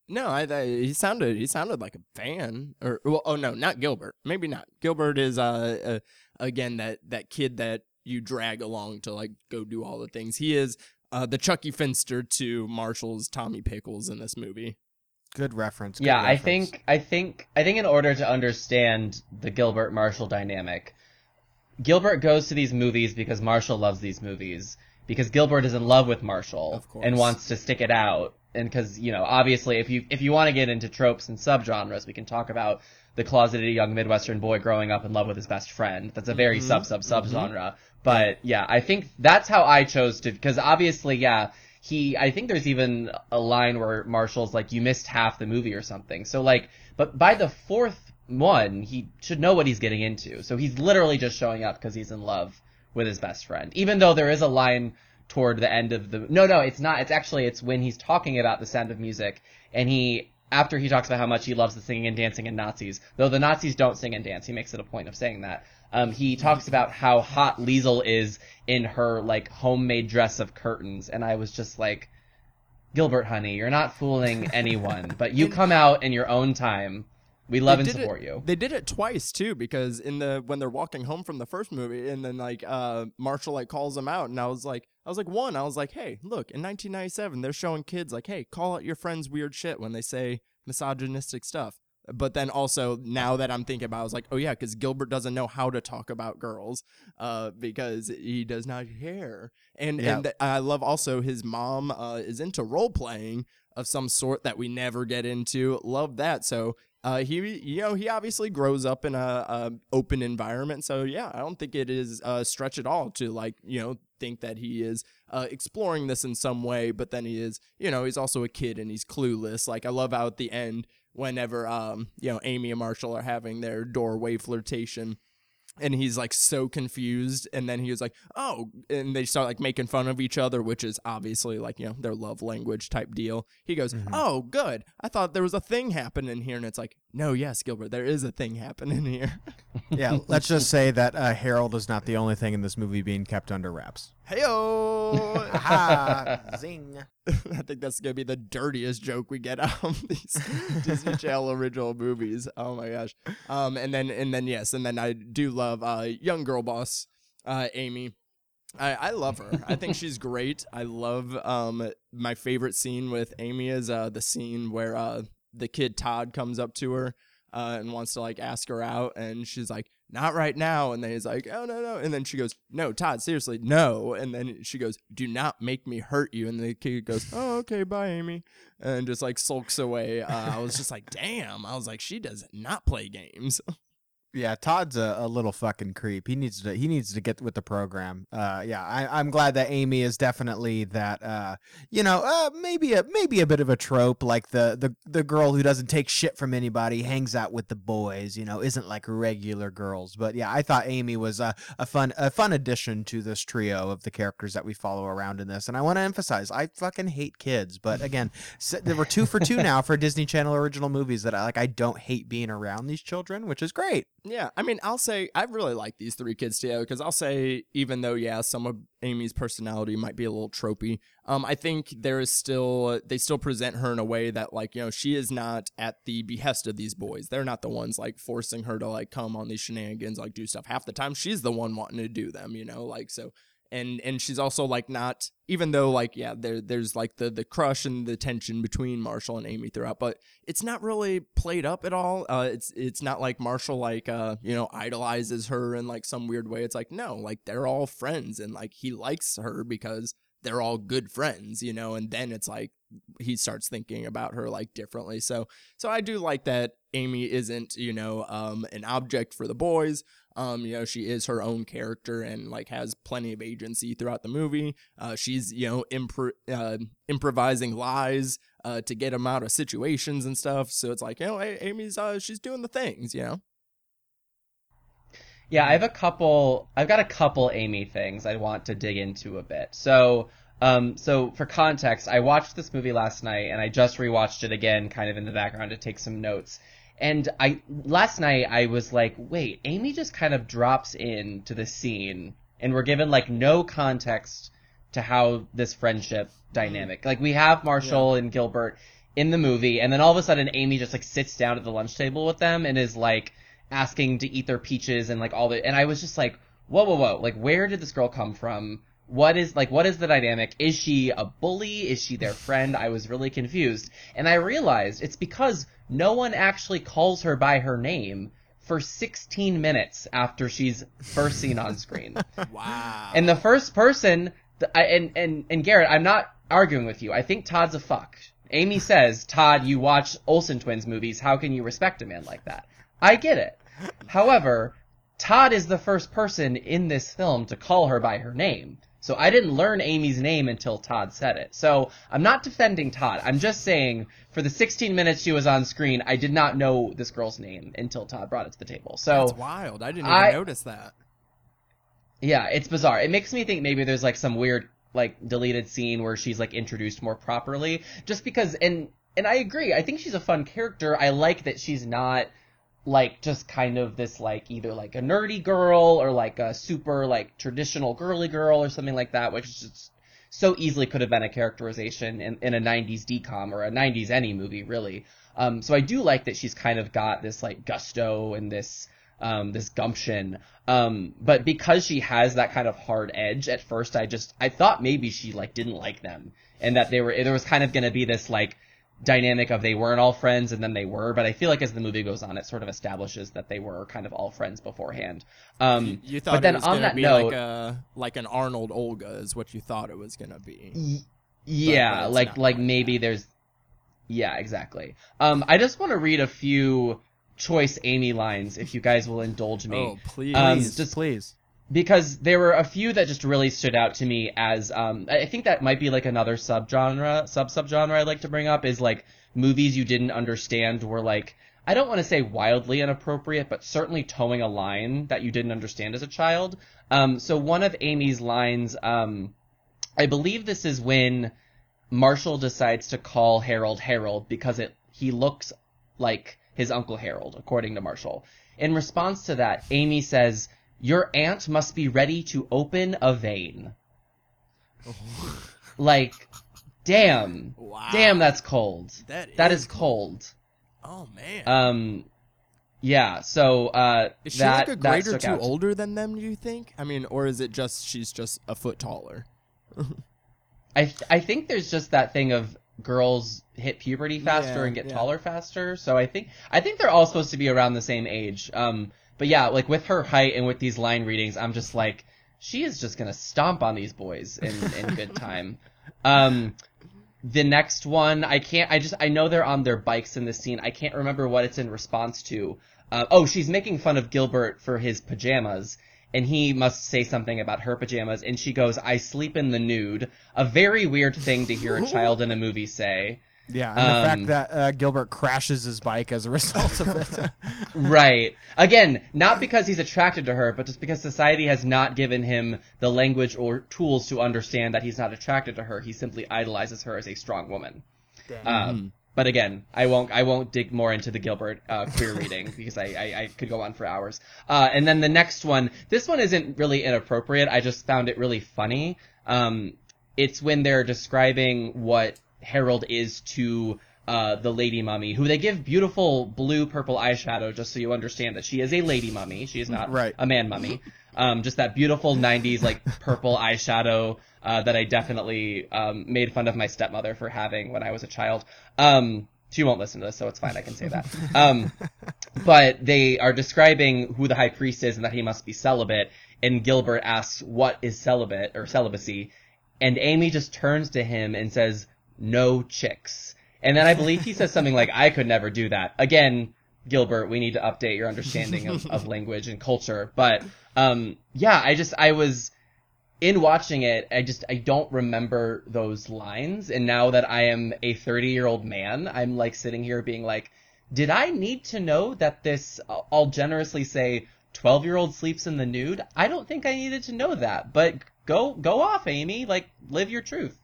No, I, I he sounded he sounded like a fan or well oh no not Gilbert maybe not Gilbert is uh, uh again that that kid that you drag along to like go do all the things he is uh the Chuckie Finster to Marshall's Tommy Pickles in this movie Good reference. good yeah, I think I think I think in order to understand the Gilbert Marshall dynamic, Gilbert goes to these movies because Marshall loves these movies because Gilbert is in love with Marshall and wants to stick it out. And because you know, obviously, if you if you want to get into tropes and subgenres, we can talk about the closeted young Midwestern boy growing up in love with his best friend. That's a very Mhm. sub sub subgenre. But yeah, I think that's how I chose to because obviously, yeah, he. I think there's even a line where Marshall's like, "You missed half the movie" or something. So like, but by the fourth one, he should know what he's getting into. So he's literally just showing up because he's in love with his best friend. Even though there is a line toward the end of the no no it's not it's actually it's when he's talking about the sound of music and he after he talks about how much he loves the singing and dancing and nazis though the nazis don't sing and dance he makes it a point of saying that um, he talks about how hot Liesl is in her like homemade dress of curtains and i was just like gilbert honey you're not fooling anyone but you come out in your own time we love They and did it- support you They did it twice too, because in the when they're walking home from the first movie, and then like uh Marshall like calls them out, and I was like, I was like one, I was like, hey, look, in 1997, they're showing kids like, hey, call out your friends weird shit when they say misogynistic stuff. But then also now that I'm thinking about, it, I was like, oh yeah, because Gilbert doesn't know how to talk about girls, uh, because he does not care. And Yeah. and I love also his mom uh is into role playing of some sort that we never get into. Love that. So uh, he you know he obviously grows up in a, a open environment so yeah i don't think it is a stretch at all to like you know think that he is uh, exploring this in some way but then he is you know he's also a kid and he's clueless like i love how at the end whenever um you know amy and marshall are having their doorway flirtation. And he's like so confused. And then he was like oh and they start like making fun of each other which is obviously like you know their love language type deal. He goes Mhm. oh good. I thought there was a thing happening here. And it's like no yes gilbert there is a thing happening here Yeah, let's just say that uh, Harold is not the only thing in this movie being kept under wraps. heyo ha! Zing. I think that's gonna be the dirtiest joke we get out of these Disney Channel original movies. Oh my gosh. Um, and then and then yes, and then I do love uh young girl boss, uh Amy. I, I love her. I think she's great. I love um my favorite scene with Amy is uh the scene where uh the kid Todd comes up to her uh and wants to like ask her out and she's like not right now. And then he's like, oh, no, no. And then she goes, no, Todd, seriously, no. And then she goes, do not make me hurt you. And the kid goes, oh, okay, bye, Amy. And just like sulks away. Uh, I was just like, damn. I was like, she does not play games. Yeah, Todd's a, a little fucking creep. He needs to he needs to get with the program. Uh, yeah, I, I'm glad that Amy is definitely that. Uh, you know, uh, maybe a maybe a bit of a trope, like the the the girl who doesn't take shit from anybody, hangs out with the boys. You know, isn't like regular girls. But yeah, I thought Amy was a, a fun a fun addition to this trio of the characters that we follow around in this. And I want to emphasize, I fucking hate kids, but again, there were two for two now for Disney Channel original movies that I like. I don't hate being around these children, which is great. Yeah, I mean, I'll say I really like these three kids too, because I'll say even though yeah, some of Amy's personality might be a little tropey, um, I think there is still they still present her in a way that like you know she is not at the behest of these boys. They're not the ones like forcing her to like come on these shenanigans, like do stuff. Half the time, she's the one wanting to do them. You know, like so and and she's also like not even though like yeah there there's like the the crush and the tension between Marshall and Amy throughout but it's not really played up at all. Uh it's it's not like Marshall like uh you know idolizes her in like some weird way. It's like no like they're all friends and like he likes her because they're all good friends you know and then it's like he starts thinking about her like differently. So so I do like that Amy isn't you know um an object for the boys um, you know, she is her own character and like has plenty of agency throughout the movie. Uh, she's you know impro- uh, improvising lies uh, to get him out of situations and stuff. So it's like you know, Amy's uh, she's doing the things, you know. Yeah, I have a couple. I've got a couple Amy things I want to dig into a bit. So, um, so for context, I watched this movie last night and I just rewatched it again, kind of in the background to take some notes. And I last night I was like, wait, Amy just kind of drops in to the scene, and we're given like no context to how this friendship mm-hmm. dynamic. Like we have Marshall yeah. and Gilbert in the movie, and then all of a sudden Amy just like sits down at the lunch table with them and is like asking to eat their peaches and like all the. And I was just like, whoa, whoa, whoa! Like where did this girl come from? What is like what is the dynamic? Is she a bully? Is she their friend? I was really confused. And I realized it's because no one actually calls her by her name for 16 minutes after she's first seen on screen. wow. And the first person, and, and, and Garrett, I'm not arguing with you. I think Todd's a fuck. Amy says, Todd, you watch Olsen twins movies. How can you respect a man like that? I get it. However, Todd is the first person in this film to call her by her name. So I didn't learn Amy's name until Todd said it. So I'm not defending Todd. I'm just saying for the 16 minutes she was on screen, I did not know this girl's name until Todd brought it to the table. So That's wild. I didn't even I, notice that. Yeah, it's bizarre. It makes me think maybe there's like some weird like deleted scene where she's like introduced more properly just because and and I agree. I think she's a fun character. I like that she's not like just kind of this like either like a nerdy girl or like a super like traditional girly girl or something like that, which just so easily could have been a characterization in, in a 90s DCOM or a 90s any movie really. Um, so I do like that she's kind of got this like gusto and this um, this gumption. Um, but because she has that kind of hard edge, at first I just I thought maybe she like didn't like them and that they were there was kind of going to be this like dynamic of they weren't all friends and then they were, but I feel like as the movie goes on, it sort of establishes that they were kind of all friends beforehand. Um, you, you thought but then on that note, like, a, like an Arnold Helga is what you thought it was gonna be. Y- yeah, but, like like maybe that. there's, yeah, exactly. Um, I just want to read a few choice Amy lines if you guys will indulge me. Oh, please, um, just please because there were a few that just really stood out to me as um, I think that might be like another subgenre, sub subgenre I'd like to bring up is like movies you didn't understand were like I don't want to say wildly inappropriate, but certainly towing a line that you didn't understand as a child. Um, so one of Amy's lines, um, I believe this is when Marshall decides to call Harold Harold because it he looks like his uncle Harold, according to Marshall. In response to that, Amy says your aunt must be ready to open a vein. like, damn. Wow. Damn, that's cold. That, that is, is cold. Oh man. Um, yeah. So, uh, is she that, like a grade or two out. older than them? Do you think? I mean, or is it just she's just a foot taller? I th- I think there's just that thing of girls hit puberty faster yeah, and get yeah. taller faster. So I think I think they're all supposed to be around the same age. Um, but yeah, like with her height and with these line readings, I'm just like, she is just gonna stomp on these boys in in good time. Um, the next one, I can't. I just I know they're on their bikes in this scene. I can't remember what it's in response to. Uh, oh, she's making fun of Gilbert for his pajamas, and he must say something about her pajamas, and she goes, "I sleep in the nude." A very weird thing to hear a child in a movie say. Yeah, and the Um, fact that uh, Gilbert crashes his bike as a result of it. Right. Again, not because he's attracted to her, but just because society has not given him the language or tools to understand that he's not attracted to her. He simply idolizes her as a strong woman. Um, but again, I won't. I won't dig more into the Gilbert uh, queer reading because I, I, I could go on for hours. Uh, and then the next one. This one isn't really inappropriate. I just found it really funny. Um, it's when they're describing what Harold is to uh, the lady mummy, who they give beautiful blue purple eyeshadow, just so you understand that she is a lady mummy. She is not Right. a man mummy. Um, just that beautiful '90s like purple eyeshadow uh, that I definitely um, made fun of my stepmother for having when I was a child. Um, she won't listen to this, so it's fine. I can say that. Um, but they are describing who the high priest is and that he must be celibate. And Gilbert asks, "What is celibate or celibacy?" And Amy just turns to him and says, "No chicks." And then I believe he says something like, "I could never do that." Again, Gilbert, we need to update your understanding of, of language and culture. But um, yeah, I just I was in watching it, I just I don't remember those lines, and now that I am a 30 year old man, I'm like sitting here being like, did I need to know that this? I'll generously say, 12 year old sleeps in the nude. I don't think I needed to know that, but go go off, Amy. Like live your truth.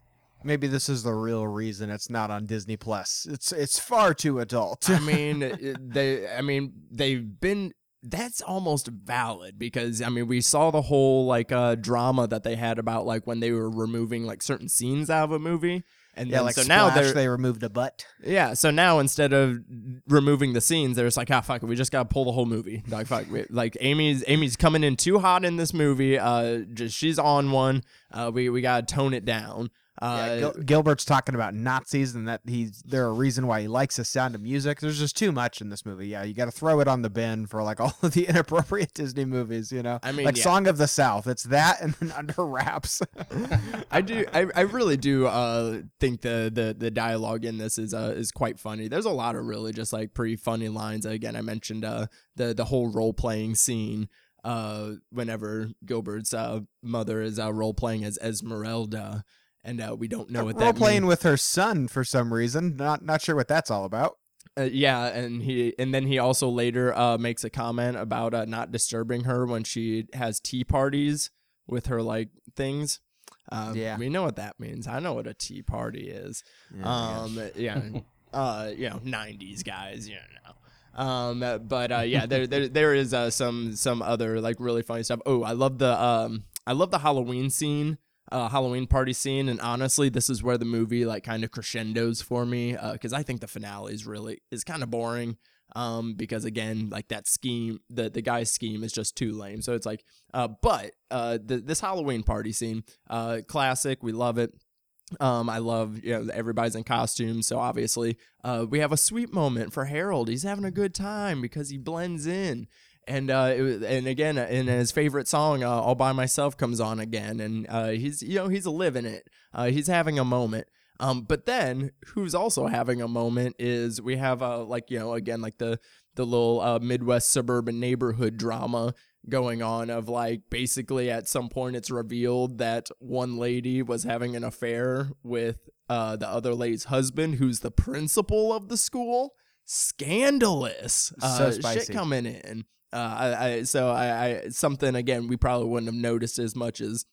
Maybe this is the real reason it's not on Disney Plus. It's it's far too adult. I mean, they. I mean, they've been. That's almost valid because I mean, we saw the whole like uh drama that they had about like when they were removing like certain scenes out of a movie, and yeah, then, like so now Splash, they're they removed a butt. yeah. So now instead of removing the scenes, they're just like, ah, fuck it, we just gotta pull the whole movie. Like, fuck, we, like Amy's Amy's coming in too hot in this movie. Uh, just she's on one. Uh, we we gotta tone it down. Yeah, Uh, Gil- Gilbert's talking about Nazis and that he's there a reason why he likes the sound of music. There's just too much in this movie. Yeah, you got to throw it on the bin for like all of the inappropriate Disney movies. You know, I mean, like yeah. Song of the South. It's that and then Under Wraps. I do. I, I really do uh, think the, the the dialogue in this is uh, is quite funny. There's a lot of really just like pretty funny lines. Again, I mentioned uh, the the whole role playing scene. Uh, whenever Gilbert's uh, mother is uh, role playing as Esmeralda, and uh, we don't know what that playing means. with her son for some reason. Not not sure what that's all about. Uh, yeah, and he and then he also later uh, makes a comment about uh, not disturbing her when she has tea parties with her like things. Um, Yeah. we know what that means. I know what a tea party is. um, yeah, uh, you know, '90s guys, you know. Um, but uh, yeah, there there there is uh, some some other like really funny stuff. Oh, I love the um, I love the Halloween scene. Uh, Halloween party scene, and honestly, this is where the movie like kind of crescendos for me, because I think the finale is really is kind of boring. Um, because again, like that scheme, the the guy's scheme is just too lame. So it's like, uh, but uh, the, this Halloween party scene, uh, classic, we love it. Um, I love you know everybody's in costumes, so obviously, uh, we have a sweet moment for Harold. He's having a good time because he blends in, and uh, was, and again, and his favorite song, uh, "All by Myself," comes on again, and uh, he's you know he's living it. Uh, he's having a moment. Um, but then who's also having a moment is we have uh like you know again like the the little uh, Midwest suburban neighborhood drama going on of like basically at some point it's revealed that one lady was having an affair with uh the other lady's husband who's the principal of the school. Scandalous. So uh, shit coming in uh I, I so I, I something again we probably wouldn't have noticed as much as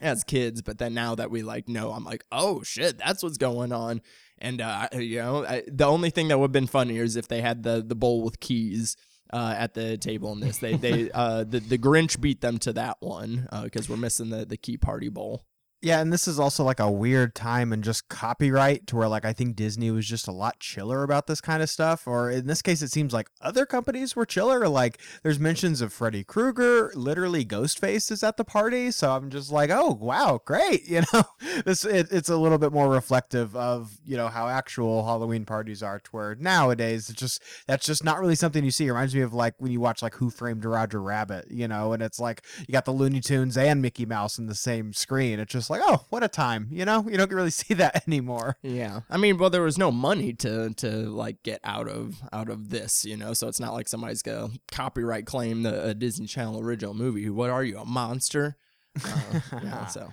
as kids but then now that we like know i'm like oh shit that's what's going on and uh you know I, the only thing that would have been funnier is if they had the the bowl with keys uh, at the table in this. They they uh, the the Grinch beat them to that one because we're missing the the key party bowl. Yeah, and this is also like a weird time and just copyright to where like I think Disney was just a lot chiller about this kind of stuff. Or in this case, it seems like other companies were chiller. Like there's mentions of Freddy Krueger, literally Ghostface is at the party. So I'm just like, oh wow, great. You know, this it, it's a little bit more reflective of you know how actual Halloween parties are. To where nowadays it's just that's just not really something you see. It reminds me of like when you watch like Who Framed Roger Rabbit, you know, and it's like you got the Looney Tunes and Mickey Mouse in the same screen. It's just like, oh, what a time, you know? You don't really see that anymore. Yeah. I mean, well there was no money to to like get out of out of this, you know. So it's not like somebody's going to copyright claim the a Disney Channel original movie. What are you, a monster? Uh, yeah, so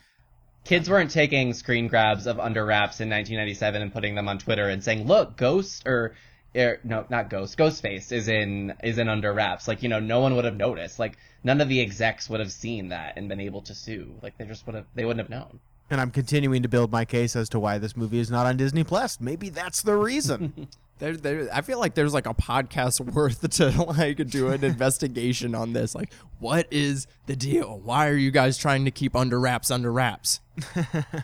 Kids weren't taking screen grabs of Under Wraps in 1997 and putting them on Twitter and saying, "Look, Ghost or er, no, not Ghost, Ghostface is in is in Under Wraps." Like, you know, no one would have noticed. Like, none of the execs would have seen that and been able to sue. Like, they just would have they wouldn't have known. And I'm continuing to build my case as to why this movie is not on Disney Plus. Maybe that's the reason. there, there, I feel like there's like a podcast worth to like do an investigation on this. Like, what is the deal? Why are you guys trying to keep under wraps under wraps?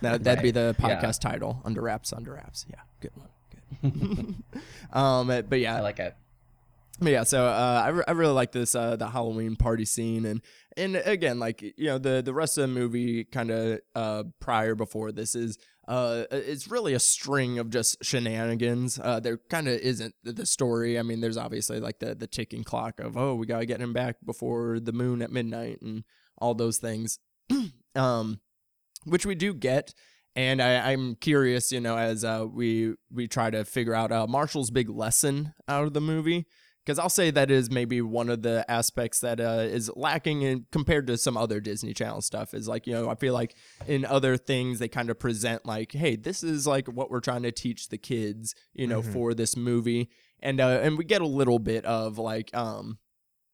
That, that'd be the Yeah. podcast title: Under Wraps, Under Wraps. Yeah, good one. Um, but yeah, I like it. but yeah, so uh, I, re- I really like this uh, the Halloween party scene and and again like you know the the rest of the movie kind of uh, prior before this is uh it's really a string of just shenanigans. Uh, there kind of isn't the- the story. I mean, there's obviously like the the ticking clock of oh we gotta get him back before the moon at midnight and all those things, um, which we do get. And I, I'm curious, you know, as uh, we we try to figure out uh, Marshall's big lesson out of the movie because I'll say that is maybe one of the aspects that uh, is lacking in compared to some other Disney Channel stuff. Is like you know I feel like in other things they kind of present like, hey, this is like what we're trying to teach the kids, you know, Mhm. for this movie, and uh, and we get a little bit of like um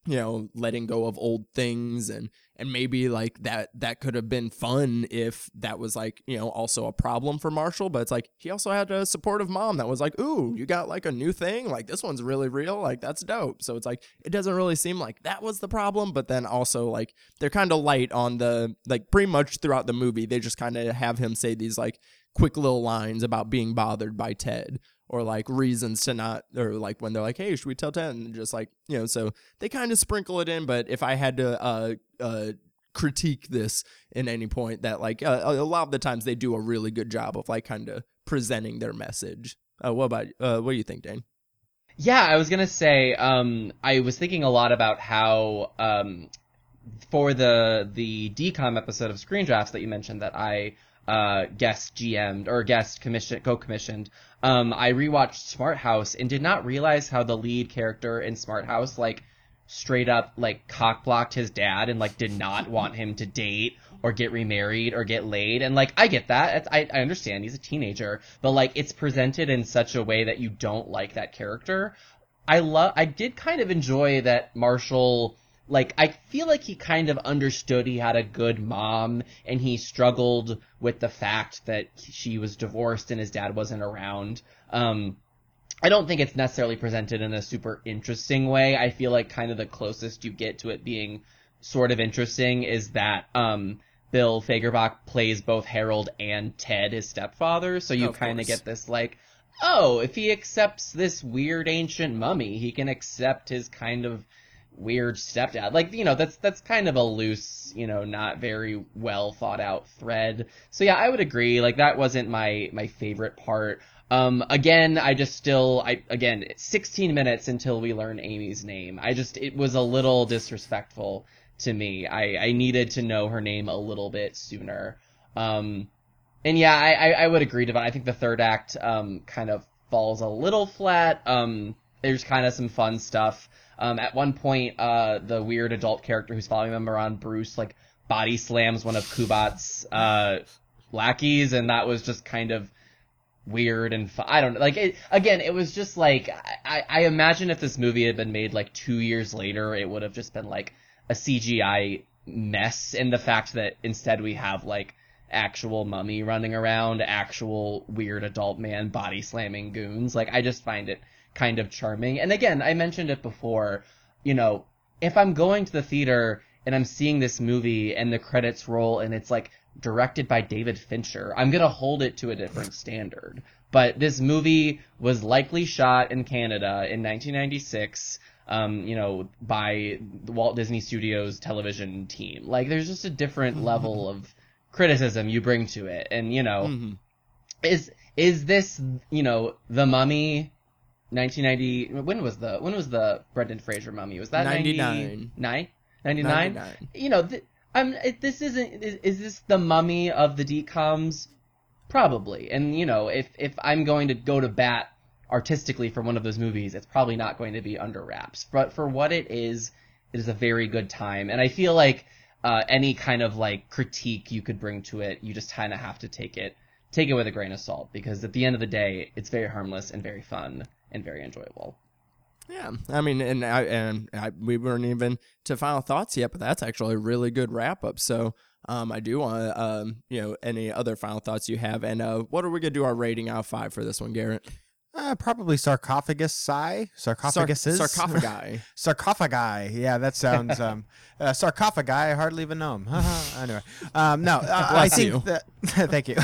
you know letting go of old things and and maybe like that that could have been fun if that was like you know also a problem for marshall but it's like he also had a supportive mom that was like ooh you got like a new thing? Like this one's really real? Like that's dope. So it's like it doesn't really seem like that was the problem but then also like they're kind of light on the like pretty much throughout the movie they just kind of have him say these like quick little lines about being bothered by ted or like reasons to not or like when they're like hey should we tell ted? And just like you know so they kind of sprinkle it in but if i had to uh uh critique this in any point that like uh, a lot of the times they do a really good job of like kind of presenting their message. Uh what about uh what do you think dane? Yeah, I was gonna say, um, I was thinking a lot about how, um, for the the DCOM episode of Screen Drafts that you mentioned that I uh, guest GM'd or guest commission co-commissioned, um, I rewatched Smart House and did not realize how the lead character in Smart House like straight up like cock blocked his dad and like did not want him to date or get remarried or get laid. And like I get that. I, I understand. He's a teenager. But like it's presented in such a way that you don't like that character. I love I did kind of enjoy that Marshall like I feel like he kind of understood he had a good mom and he struggled with the fact that she was divorced and his dad wasn't around. Um I don't think it's necessarily presented in a super interesting way. I feel like kind of the closest you get to it being sort of interesting is that um Bill Fagerbakke plays both Harold and Ted, his stepfather, so you kind of get this like, oh, if he accepts this weird ancient mummy, he can accept his kind of weird stepdad. Like, you know, that's that's kind of a loose, you know, not very well thought out thread. So yeah, I would agree. Like that wasn't my my favorite part. Um, again, I just still, I again, 16 minutes until we learn Amy's name. I just, it was a little disrespectful to me. I, I needed to know her name a little bit sooner. Um, and yeah, I, I, I would agree to that. I think the third act, um, kind of falls a little flat. Um, there's kind of some fun stuff. Um, at one point, uh, the weird adult character who's following them around, Bruce, like, body slams one of Kubat's, uh, lackeys, and that was just kind of, weird and fu- I don't know. Like it, again, it was just like I, I imagine if this movie had been made like two years later, it would have just been like a CGI mess. And the fact that instead we have like actual mummy running around, actual weird adult man body slamming goons. Like I just find it kind of charming. And again, I mentioned it before. You know, if I'm going to the theater and I'm seeing this movie and the credits roll and it's like directed by David Fincher. I'm going to hold it to a different standard. But this movie was likely shot in Canada in 1996 um, you know, by the Walt Disney Studios television team. Like, there's just a different level of criticism you bring to it, and you know, Mhm. is is this you know the Mummy? 1990. When was the when was the Brendan Fraser Mummy? Was that 99. 99? 99? 99. You know, th- I'm. It, this isn't. Is, is this the Mummy of the DComs? Probably. And you know, if if I'm going to go to bat artistically for one of those movies, it's probably not going to be under wraps. But for what it is, it is a very good time. And I feel like uh, any kind of like critique you could bring to it, you just kind of have to take it take it with a grain of salt because at the end of the day, it's very harmless and very fun and very enjoyable. Yeah, I mean, and I and I, we weren't even to final thoughts yet, but that's actually a really good wrap up. So, um, I do want um, you know, any other final thoughts you have, and uh, what are we gonna do our rating out of five for this one, Garrett? Uh, probably sarcophagus sigh. Sarcophaguses. sarcophagi. sarcophagi. Yeah, that sounds um uh, sarcophagi. I hardly even know them. anyway, um, no, uh, I think you. that. thank you.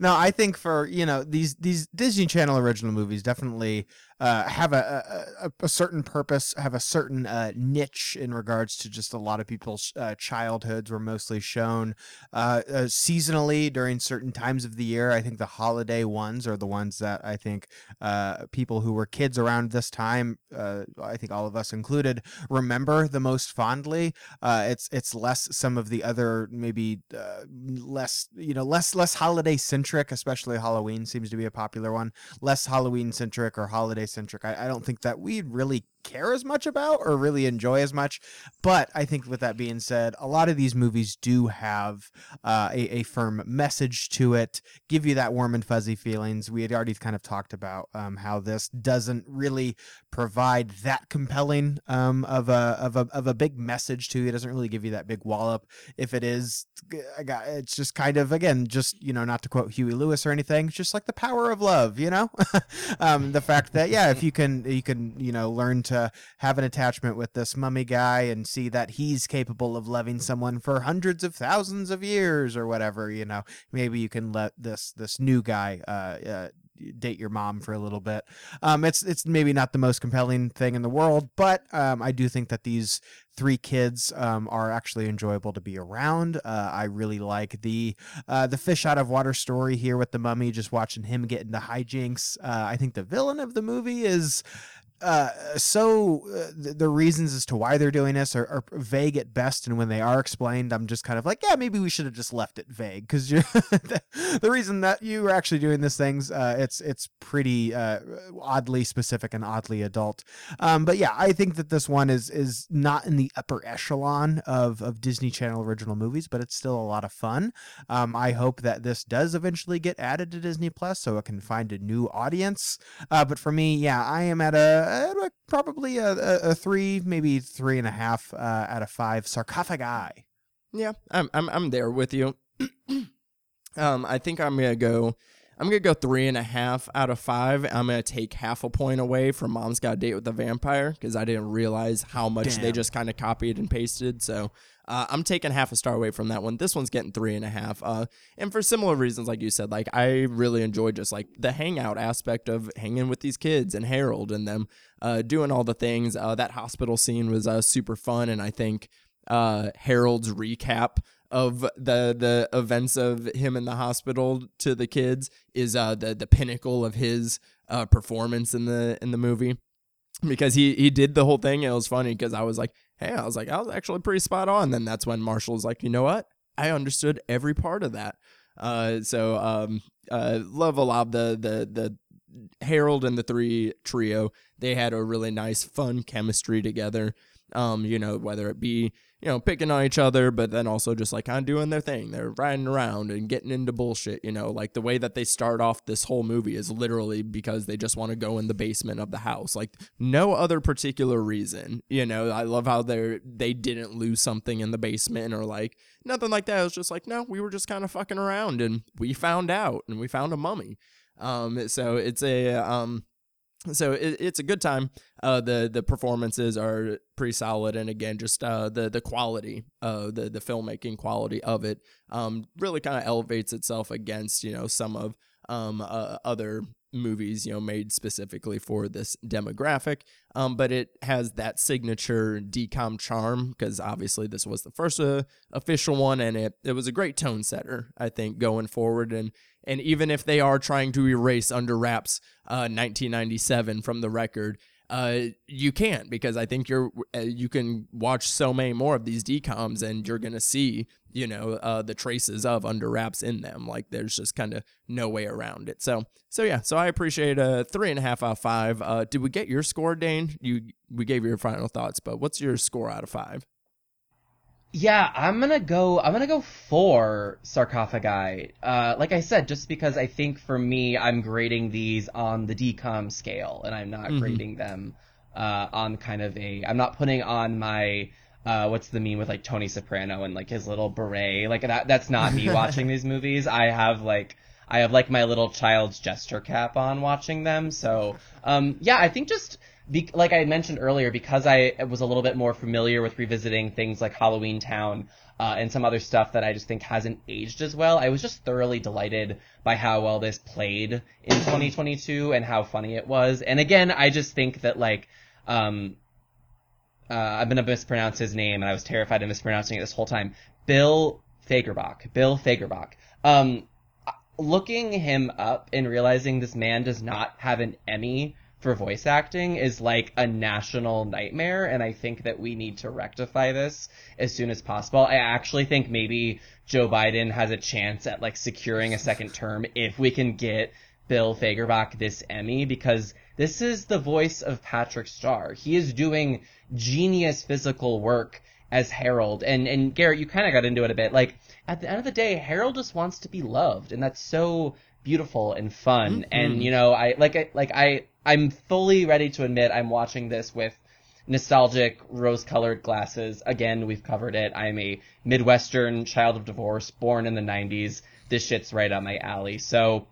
no, I think for you know these these Disney Channel original movies definitely uh, have a, a a certain purpose, have a certain uh, niche in regards to just a lot of people's uh, childhoods were mostly shown uh, uh, seasonally during certain times of the year. I think the holiday ones are the ones that I think uh, people who were kids around this time, I think all of us included, remember the most fondly. It's it's less some of the other maybe less you know less less holiday centric, especially Halloween seems to be a popular one. Less Halloween centric or holiday centric. I, I don't think that we really care as much about or really enjoy as much. But I think with that being said, a lot of these movies do have uh, a, a firm message to it, give you that warm and fuzzy feelings. We had already kind of talked about um, how this doesn't really provide that compelling um, of a of a of a big message to you. It doesn't really give you that big wallop. If it is, I got it's just kind of again, just you know, not to quote Huey Lewis or anything, just like the power of love, you know. um, the fact that yeah, if you can you can you know learn to have an attachment with this mummy guy and see that he's capable of loving someone for hundreds of thousands of years or whatever, you know, maybe you can let this this new guy uh, uh date your mom for a little bit. Um, it's it's maybe not the most compelling thing in the world, but um, I do think that these three kids um, are actually enjoyable to be around. Uh, I really like the uh, the fish out of water story here with the mummy. Just watching him get into hijinks. Uh, I think the villain of the movie is uh so uh, the, reasons as to why they're doing this are, are vague at best and when they are explained i'm just kind of like yeah maybe we should have just left it vague because the, the reason that you are actually doing these things uh it's it's pretty uh oddly specific and oddly adult. Um but yeah i think that this one is is not in the upper echelon of of disney channel original movies but it's still a lot of fun. Um i hope that this does eventually get added to disney plus so it can find a new audience. Uh, but for me, yeah, I am at a, a probably a, a, a three, maybe three and a half uh, out of five sarcophagi. Yeah, I'm I'm I'm there with you. um, I think I'm gonna go. I'm gonna go three and a half out of five. I'm gonna take half a point away from Mom's Got a Date with a Vampire because I didn't realize how much they just kind of copied and pasted. So uh, I'm taking half a star away from that one. This one's getting three and a half. Uh, and for similar reasons, like you said, like I really enjoyed just like the hangout aspect of hanging with these kids and Harold and them uh, doing all the things. Uh, that hospital scene was uh, super fun, and I think uh, Harold's recap of the the events of him in the hospital to the kids is the the pinnacle of his performance in the in the movie because he he did the whole thing it was funny because I was like hey I was like I was actually pretty spot on. Then that's when Marshall's like you know what? I understood every part of that. Uh so um uh love a lot the the the Harold and the three trio. They had a really nice fun chemistry together. Um you know whether it be you know picking on each other but then also just like kind of doing their thing. They're riding around and getting into bullshit you know? Like the way that they start off this whole movie is literally because they just want to go in the basement of the house. Like no other particular reason you know? I love how they're they didn't lose something in the basement or like nothing like that. It was just like no we were just kind of fucking around and we found out and we found a mummy. Um so it's a um so it, it's a good time. Uh, the the performances are pretty solid, and again, just uh, the the quality, uh, the the filmmaking quality of it, um, really kind of elevates itself against you know some of um uh, other movies you know made specifically for this demographic um but it has that signature DCOM charm because obviously this was the first uh, official one and it it was a great tone setter i think going forward and and even if they are trying to erase under wraps uh 1997 from the record uh, you can't because I think you're uh, you can watch so many more of these DCOMs and you're gonna see you know uh, the traces of under wraps in them. Like there's just kind of no way around it. So so yeah. So I appreciate a three and a half out of five. Uh, did we get your score, Dane? You we gave your final thoughts, but what's your score out of five? Yeah, I'm gonna go. I'm gonna go for sarcophagi. Uh, like I said, just because I think for me, I'm grading these on the DCOM scale, and I'm not Mhm. grading them uh, on kind of a. I'm not putting on my. Uh, what's the meme with like Tony Soprano and like his little beret? Like that. That's not me watching these movies. I have like. I have like my little child's gesture cap on watching them. So, um, yeah, I think just be- like I mentioned earlier, because I was a little bit more familiar with revisiting things like Halloweentown uh, and some other stuff that I just think hasn't aged as well, I was just thoroughly delighted by how well this played in 2022 and how funny it was. And again, I just think that like, um, uh, I'm gonna mispronounce his name, and I was terrified of mispronouncing it this whole time. Bill Fagerbakke. Bill Fagerbakke. Um, looking him up and realizing this man does not have an Emmy for voice acting is like a national nightmare, and I think that we need to rectify this as soon as possible. I actually think maybe Joe Biden has a chance at like securing a second term if we can get Bill Fagerbakke this Emmy because this is the voice of Patrick Star. He is doing genius physical work as Harold. And and Garrett, you kind of got into it a bit. Like at the end of the day, Harold just wants to be loved, and that's so beautiful and fun. And you know, I like I like I I'm fully ready to admit I'm watching this with nostalgic rose-colored glasses. Again, we've covered it. I'm a Midwestern child of divorce, born in the 90s. This shit's right up my alley. So,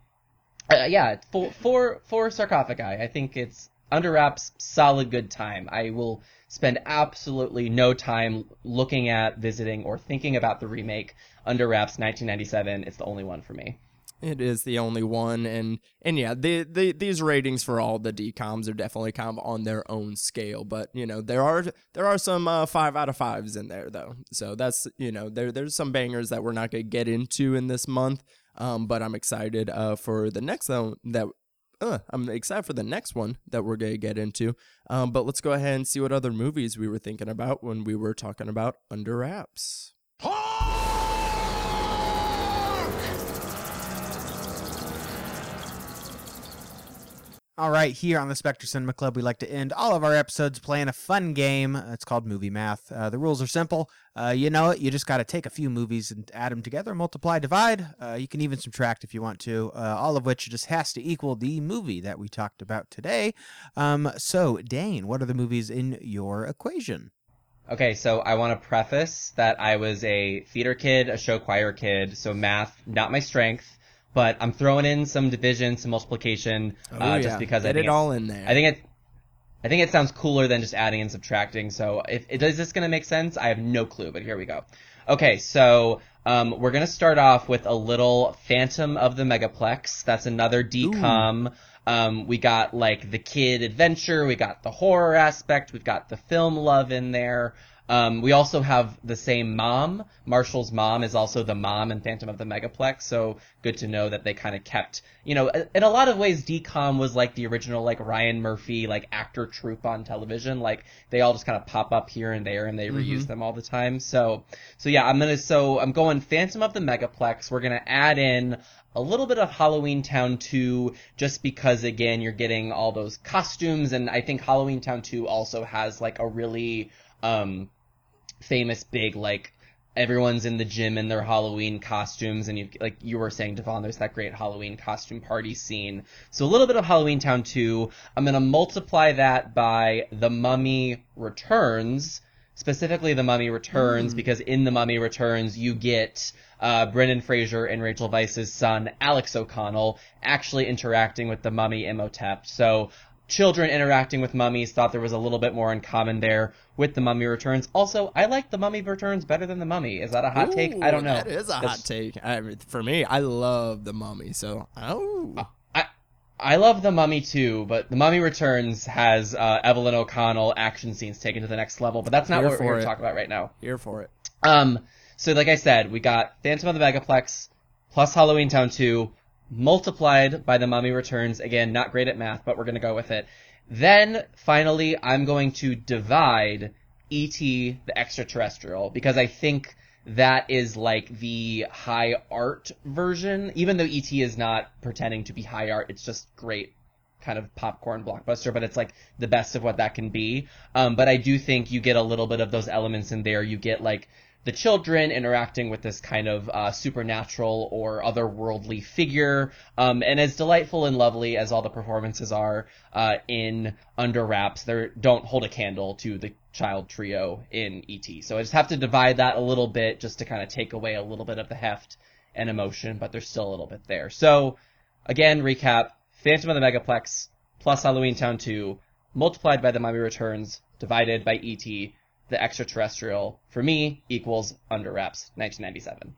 uh, yeah, for for for sarcophagi, I think it's under wraps, solid good time. I will spend absolutely no time looking at, visiting, or thinking about the remake. Under wraps, 1997. It's the only one for me. It is the only one, and and yeah, the, the these ratings for all the DCOMs are definitely kind of on their own scale. But you know, there are there are some uh, five out of fives in there though. So that's you know, there there's some bangers that we're not gonna get into in this month. Um, but I'm excited uh for the next one that. Uh, I'm excited for the next one that we're gonna get into. Um, but let's go ahead and see what other movies we were thinking about when we were talking about Under Wraps. All right, here on the Spectre Cinema Club, we like to end all of our episodes playing a fun game. It's called Movie Math. Uh, the rules are simple. Uh, you know it. You just got to take a few movies and add them together, multiply, divide. Uh, you can even subtract if you want to. Uh, all of which just has to equal the movie that we talked about today. Um, so, Dane, what are the movies in your equation? Okay, so I want to preface that I was a theater kid, a show choir kid, so math not my strength, but I'm throwing in some division, some multiplication, uh, just because I get think it all in there. I think it. I think it sounds cooler than just adding and subtracting. So if it is this going to make sense, I have no clue. But here we go. Okay, so um, we're going to start off with a little Phantom of the Megaplex. That's another DCOM. Um, we got like the kid adventure. We got the horror aspect. We've got the film love in there. Um, we also have the same mom. Marshall's mom is also the mom in Phantom of the Megaplex, so good to know that they kind of kept, you know, in a lot of ways, DCOM was like the original like Ryan Murphy like actor troupe on television. Like they all just kind of pop up here and there, and they reuse them all the time. So, so yeah, I'm gonna so I'm going Phantom of the Megaplex. We're gonna add in a little bit of Halloweentown 2 just because again you're getting all those costumes and I think Halloweentown 2 also has like a really um famous big like everyone's in the gym in their Halloween costumes and you like you were saying Devon there's that great Halloween costume party scene. So a little bit of Halloweentown 2. I'm going to multiply that by The Mummy Returns specifically the mummy returns because in the mummy returns you get uh, brendan fraser and rachel Weisz's son alex o'connell actually interacting with the mummy imhotep so children interacting with mummies. Thought there was a little bit more in common there with the Mummy Returns. Also, I like the Mummy Returns better than the Mummy. Is that a hot take? I don't know. That is a That's- hot take. I, for me, I love the Mummy. So oh, I love the Mummy too, but the Mummy Returns has uh, Evelyn O'Connell action scenes taken to the next level. But that's not Here what we're here to talk about right now. here for it. Um, so like I said, we got Phantom of the Megaplex plus Halloweentown 2 multiplied by the Mummy Returns. Again, not great at math, but we're gonna go with it. Then finally, I'm going to divide E.T. the extraterrestrial because I think that is like the high art version. Even though E.T. is not pretending to be high art, it's just great kind of popcorn blockbuster, but it's like the best of what that can be. Um, but I do think you get a little bit of those elements in there. You get like the children interacting with this kind of uh, supernatural or otherworldly figure. Um, and as delightful and lovely as all the performances are uh, in Under Wraps, they don't hold a candle to the child trio in ET. So I just have to divide that a little bit just to kind of take away a little bit of the heft and emotion, but there's still a little bit there. So again, recap: Phantom of the Megaplex plus Halloweentown 2 multiplied by the Mummy Returns divided by ET, the extraterrestrial for me equals Under Wraps 1997.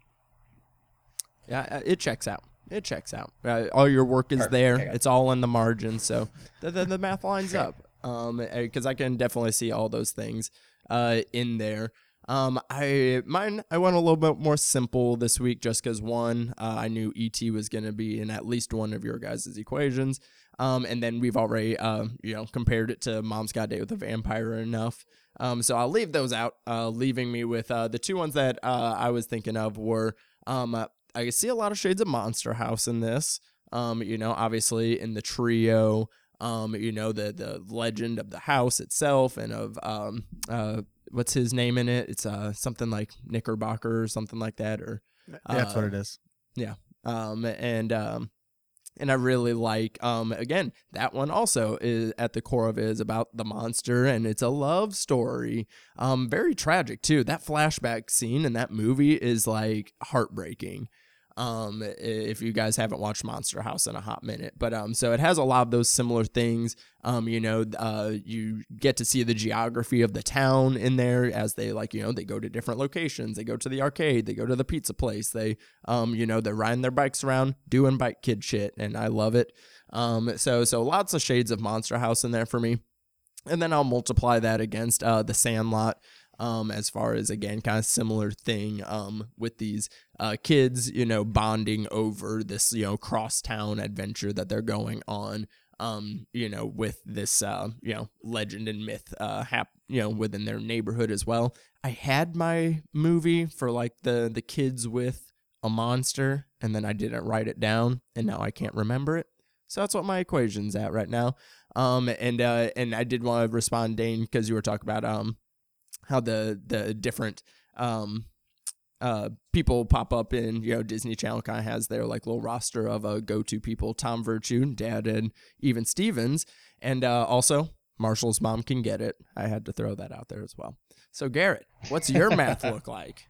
Yeah, uh, it checks out. It checks out. Uh, all your work is Perfect. there. Okay. It's all in the margin, so the the, the math lines up. Um, because I can definitely see all those things, uh, in there. Um, I mine I went a little bit more simple this week, just because one, uh, I knew ET was gonna be in at least one of your guys' equations. Um, and then we've already, uh, you know, compared it to Mom's Got Date with a Vampire enough. Um, so I'll leave those out, uh, leaving me with uh, the two ones that uh, I was thinking of were um, uh, I see a lot of shades of Monster House in this. Um, you know, obviously in the trio, um, you know, the the legend of the house itself and of um uh what's his name in it? It's uh something like Knickerbocker or something like that or That's what it is. um and um and I really like um again that one also is at the core of is about the monster and it's a love story. Um very tragic too. That flashback scene in that movie is like heartbreaking um if you guys haven't watched Monster House in a hot minute but um so it has a lot of those similar things um you know uh you get to see the geography of the town in there as they like you know they go to different locations they go to the arcade they go to the pizza place they um, you know, they're riding their bikes around, doing bike kid shit, and I love it. Um, so so lots of shades of Monster House in there for me. And then I'll multiply that against uh the Sandlot. Um, as far as again, kind of similar thing um with these uh kids, you know, bonding over this, you know, crosstown adventure that they're going on. Um, you know, with this uh, you know, legend and myth uh hap you know, within their neighborhood as well. I had my movie for like the the kids with a monster and then I didn't write it down and now I can't remember it. So that's what my equation's at right now. Um and uh and I did want to respond Dane because you were talking about um how the the different um uh people pop up in you know Disney Channel kind of has their like little roster of uh go-to people Tom Virtue, Dad and even Stevens and uh also Marshall's mom can get it. I had to throw that out there as well. So Garrett, what's your math look like?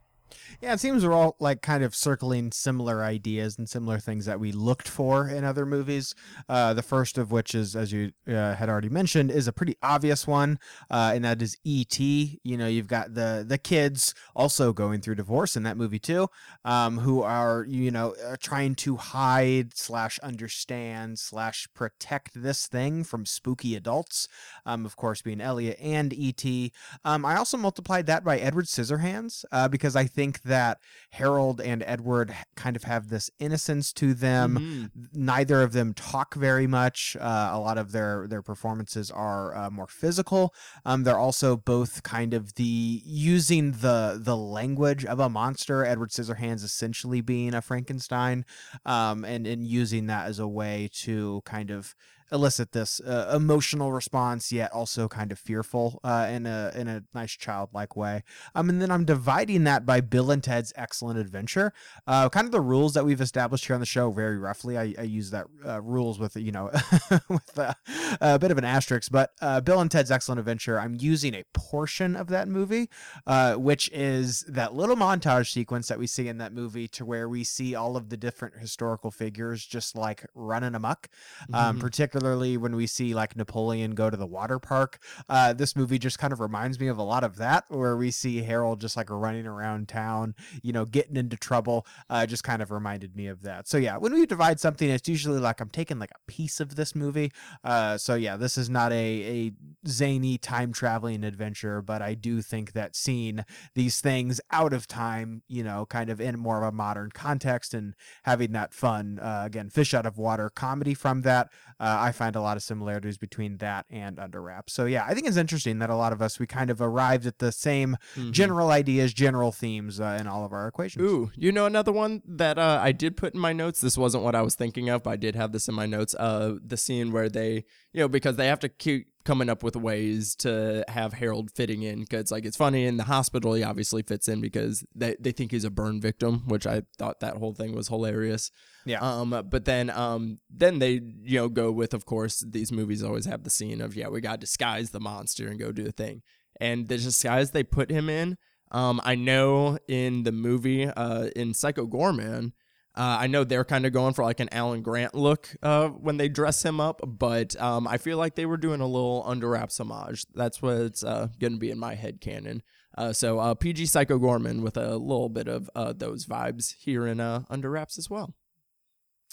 Yeah, it seems we're all like kind of circling similar ideas and similar things that we looked for in other movies. Uh, the first of which is, as you uh, had already mentioned, is a pretty obvious one, uh, and that is E.T. You know, you've got the the kids also going through divorce in that movie too, um, who are you know uh, trying to hide slash understand slash protect this thing from spooky adults. Um, of course, being Elliot and E.T. Um, I also multiplied that by Edward Scissorhands uh, because I think that Harold and Edward kind of have this innocence to them. Mhm. Neither of them talk very much. Uh, a lot of their their performances are uh, more physical. Um, they're also both kind of the using the the language of a monster. Edward Scissorhands essentially being a Frankenstein, um, and and using that as a way to kind of elicit this uh, emotional response, yet also kind of fearful uh, in a in a nice childlike way. Um, and then I'm dividing that by Bill and Ted's Excellent Adventure. Uh, kind of the rules that we've established here on the show, very roughly. I, I use that uh, rules with you know with a, a bit of an asterisk, but uh, Bill and Ted's Excellent Adventure. I'm using a portion of that movie, uh, which is that little montage sequence that we see in that movie, to where we see all of the different historical figures just like running amok um, Mhm. particularly particularly when we see like Napoleon go to the water park. Uh, this movie just kind of reminds me of a lot of that, where we see Harold just like running around town, you know, getting into trouble. Uh, just kind of reminded me of that. So yeah, when we divide something, it's usually like I'm taking like a piece of this movie. Uh, so yeah, this is not a a zany time traveling adventure, but I do think that seeing these things out of time, you know, kind of in more of a modern context and having that fun, uh, again, fish out of water comedy from that, uh, I find a lot of similarities between that and Under Wraps. So yeah, I think it's interesting that a lot of us we kind of arrived at the same Mhm. general ideas, general themes uh, in all of our equations. Ooh, you know another one that uh, I did put in my notes. This wasn't what I was thinking of, but I did have this in my notes. Uh, the scene where they, you know, because they have to keep coming up with ways to have Harold fitting in. Because like it's funny in the hospital, he obviously fits in because they they think he's a burn victim, which I thought that whole thing was hilarious. Yeah. Um, but then um, then they you know go with of course these movies always have the scene of yeah we got to disguise the monster and go do the thing, and the disguise they put him in. Um, I know in the movie, uh, in Psycho Goreman, uh, I know they're kind of going for like an Alan Grant look uh, when they dress him up, but um, I feel like they were doing a little under wraps homage. That's what's uh, going to be in my head canon. Uh, so uh, PG Psycho Goreman with a little bit of uh, those vibes here in under wraps as well.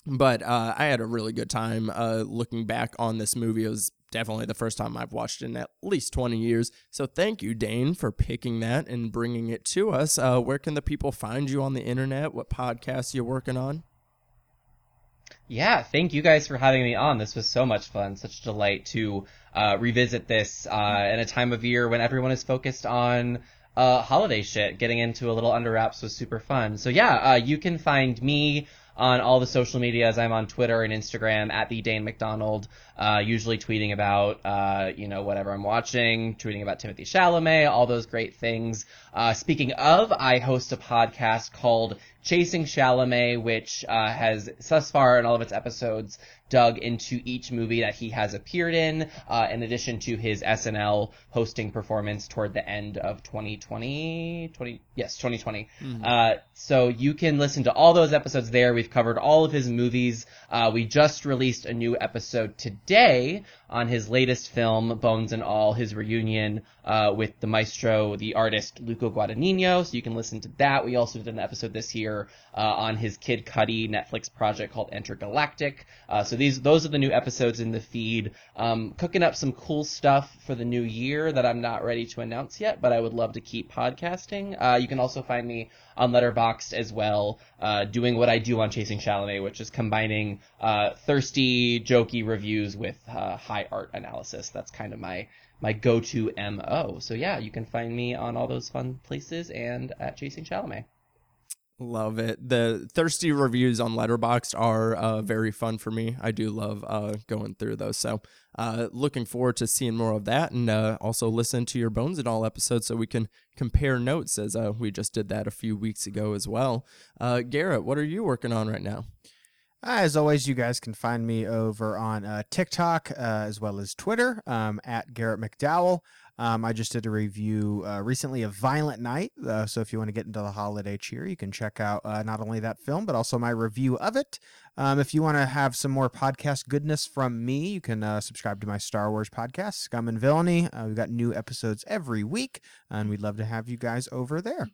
But I had a really good time looking back on this movie. It was definitely the first time I've watched in at least 20 years. So thank you, Dane, for picking that and bringing it to us. Uh, where can the people find you on the internet? What podcasts you're working on? Yeah, thank you guys for having me on. This was so much fun, such a delight to uh, revisit this uh, in a time of year when everyone is focused on uh, holiday shit. Getting into a little under wraps was super fun. So yeah, uh, you can find me on all the social medias. I'm on Twitter and Instagram at the Dane McDonald, uh, usually tweeting about, uh, you know, whatever I'm watching, tweeting about Timothée Chalamet, all those great things. Uh, speaking of, I host a podcast called Chasing Chalamet, which uh, has thus far in all of its episodes dug into each movie that he has appeared in, uh, in addition to his SNL hosting performance toward the end of 2020, 20, yes, 2020. Uh, so you can listen to all those episodes there. We've covered all of his movies. Uh, we just released a new episode today on his latest film, Bones and All, his reunion uh, with the maestro, the artist Luca Guadagnino. So you can listen to that. We also did an episode this year uh, on his Kid Cudi Netflix project called Intergalactic. Uh, so these those are the new episodes in the feed. Um, cooking up some cool stuff for the new year that I'm not ready to announce yet, but I would love to keep podcasting. Uh, you can also find me on Letterboxd as well, uh, doing what I do on Chasing Chalamet, which is combining uh, thirsty, jokey reviews with uh, high art analysis. That's kind of my my go-to mo. So yeah, you can find me on all those fun places and at Chasing Chalamet. Love it. The thirsty reviews on Letterboxd are uh, very fun for me. I do love uh, going through those. So, uh, looking forward to seeing more of that, and uh, also listen to your Bones and All episodes so we can compare notes, as uh, we just did that a few weeks ago as well. Uh, Garrett, what are you working on right now? As always, you guys can find me over on TikTok as well as Twitter um, at Garrett McDowell. Um, I just did a review uh, recently of Violent Night. Uh, so if you want to get into the holiday cheer, you can check out uh, not only that film, but also my review of it. Um, if you want to have some more podcast goodness from me, you can uh, subscribe to my Star Wars podcast, Scum and Villainy. Uh, we've got new episodes every week, and we'd love to have you guys over there.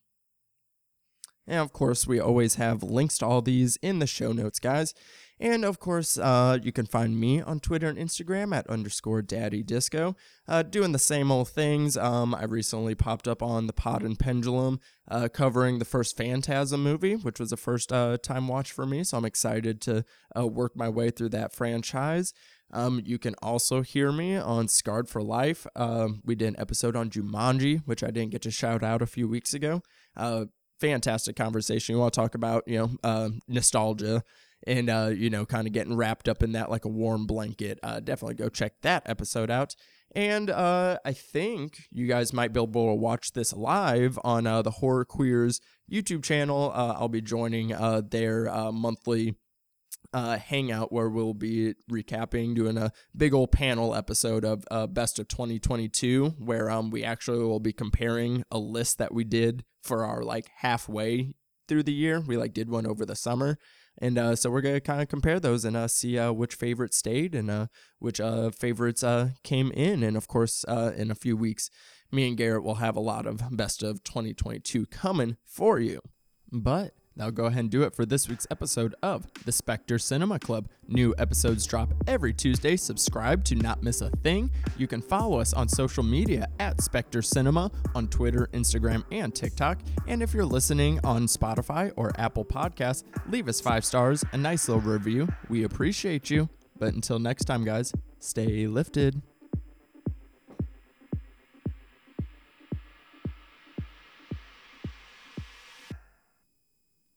And of course, we always have links to all these in the show notes, guys. And of course, uh, you can find me on Twitter and Instagram at underscore daddy disco, uh, doing the same old things. Um, I recently popped up on the Pod and Pendulum, uh, covering the first Phantasm movie, which was a first uh, time watch for me. So I'm excited to uh, work my way through that franchise. Um, you can also hear me on Scarred for Life. Um, we did an episode on Jumanji, which I didn't get to shout out a few weeks ago. Uh, fantastic conversation. We want to talk about, you know, nostalgia and, uh, you know, kind of getting wrapped up in that like a warm blanket. Uh, definitely go check that episode out. And uh, I think you guys might be able to watch this live on uh, the Horror Queers YouTube channel. Uh, I'll be joining uh, their uh, monthly uh, hangout where we'll be recapping, doing a big old panel episode of uh, Best of 2022, where um we actually will be comparing a list that we did for our like halfway through the year. We like did one over the summer. And uh, so we're gonna kind of compare those and uh, see uh, which favorites stayed and uh, which uh, favorites uh, came in. And of course, in a few weeks, me and Garrett will have a lot of best of 2022 coming for you. But That'll go ahead and do it for this week's episode of the Spectre Cinema Club. New episodes drop every Tuesday. Subscribe to not miss a thing. You can follow us on social media at Spectre Cinema on Twitter, Instagram, and TikTok. And if you're listening on Spotify or Apple Podcasts, leave us five stars, a nice little review. We appreciate you. But until next time, guys, stay lifted.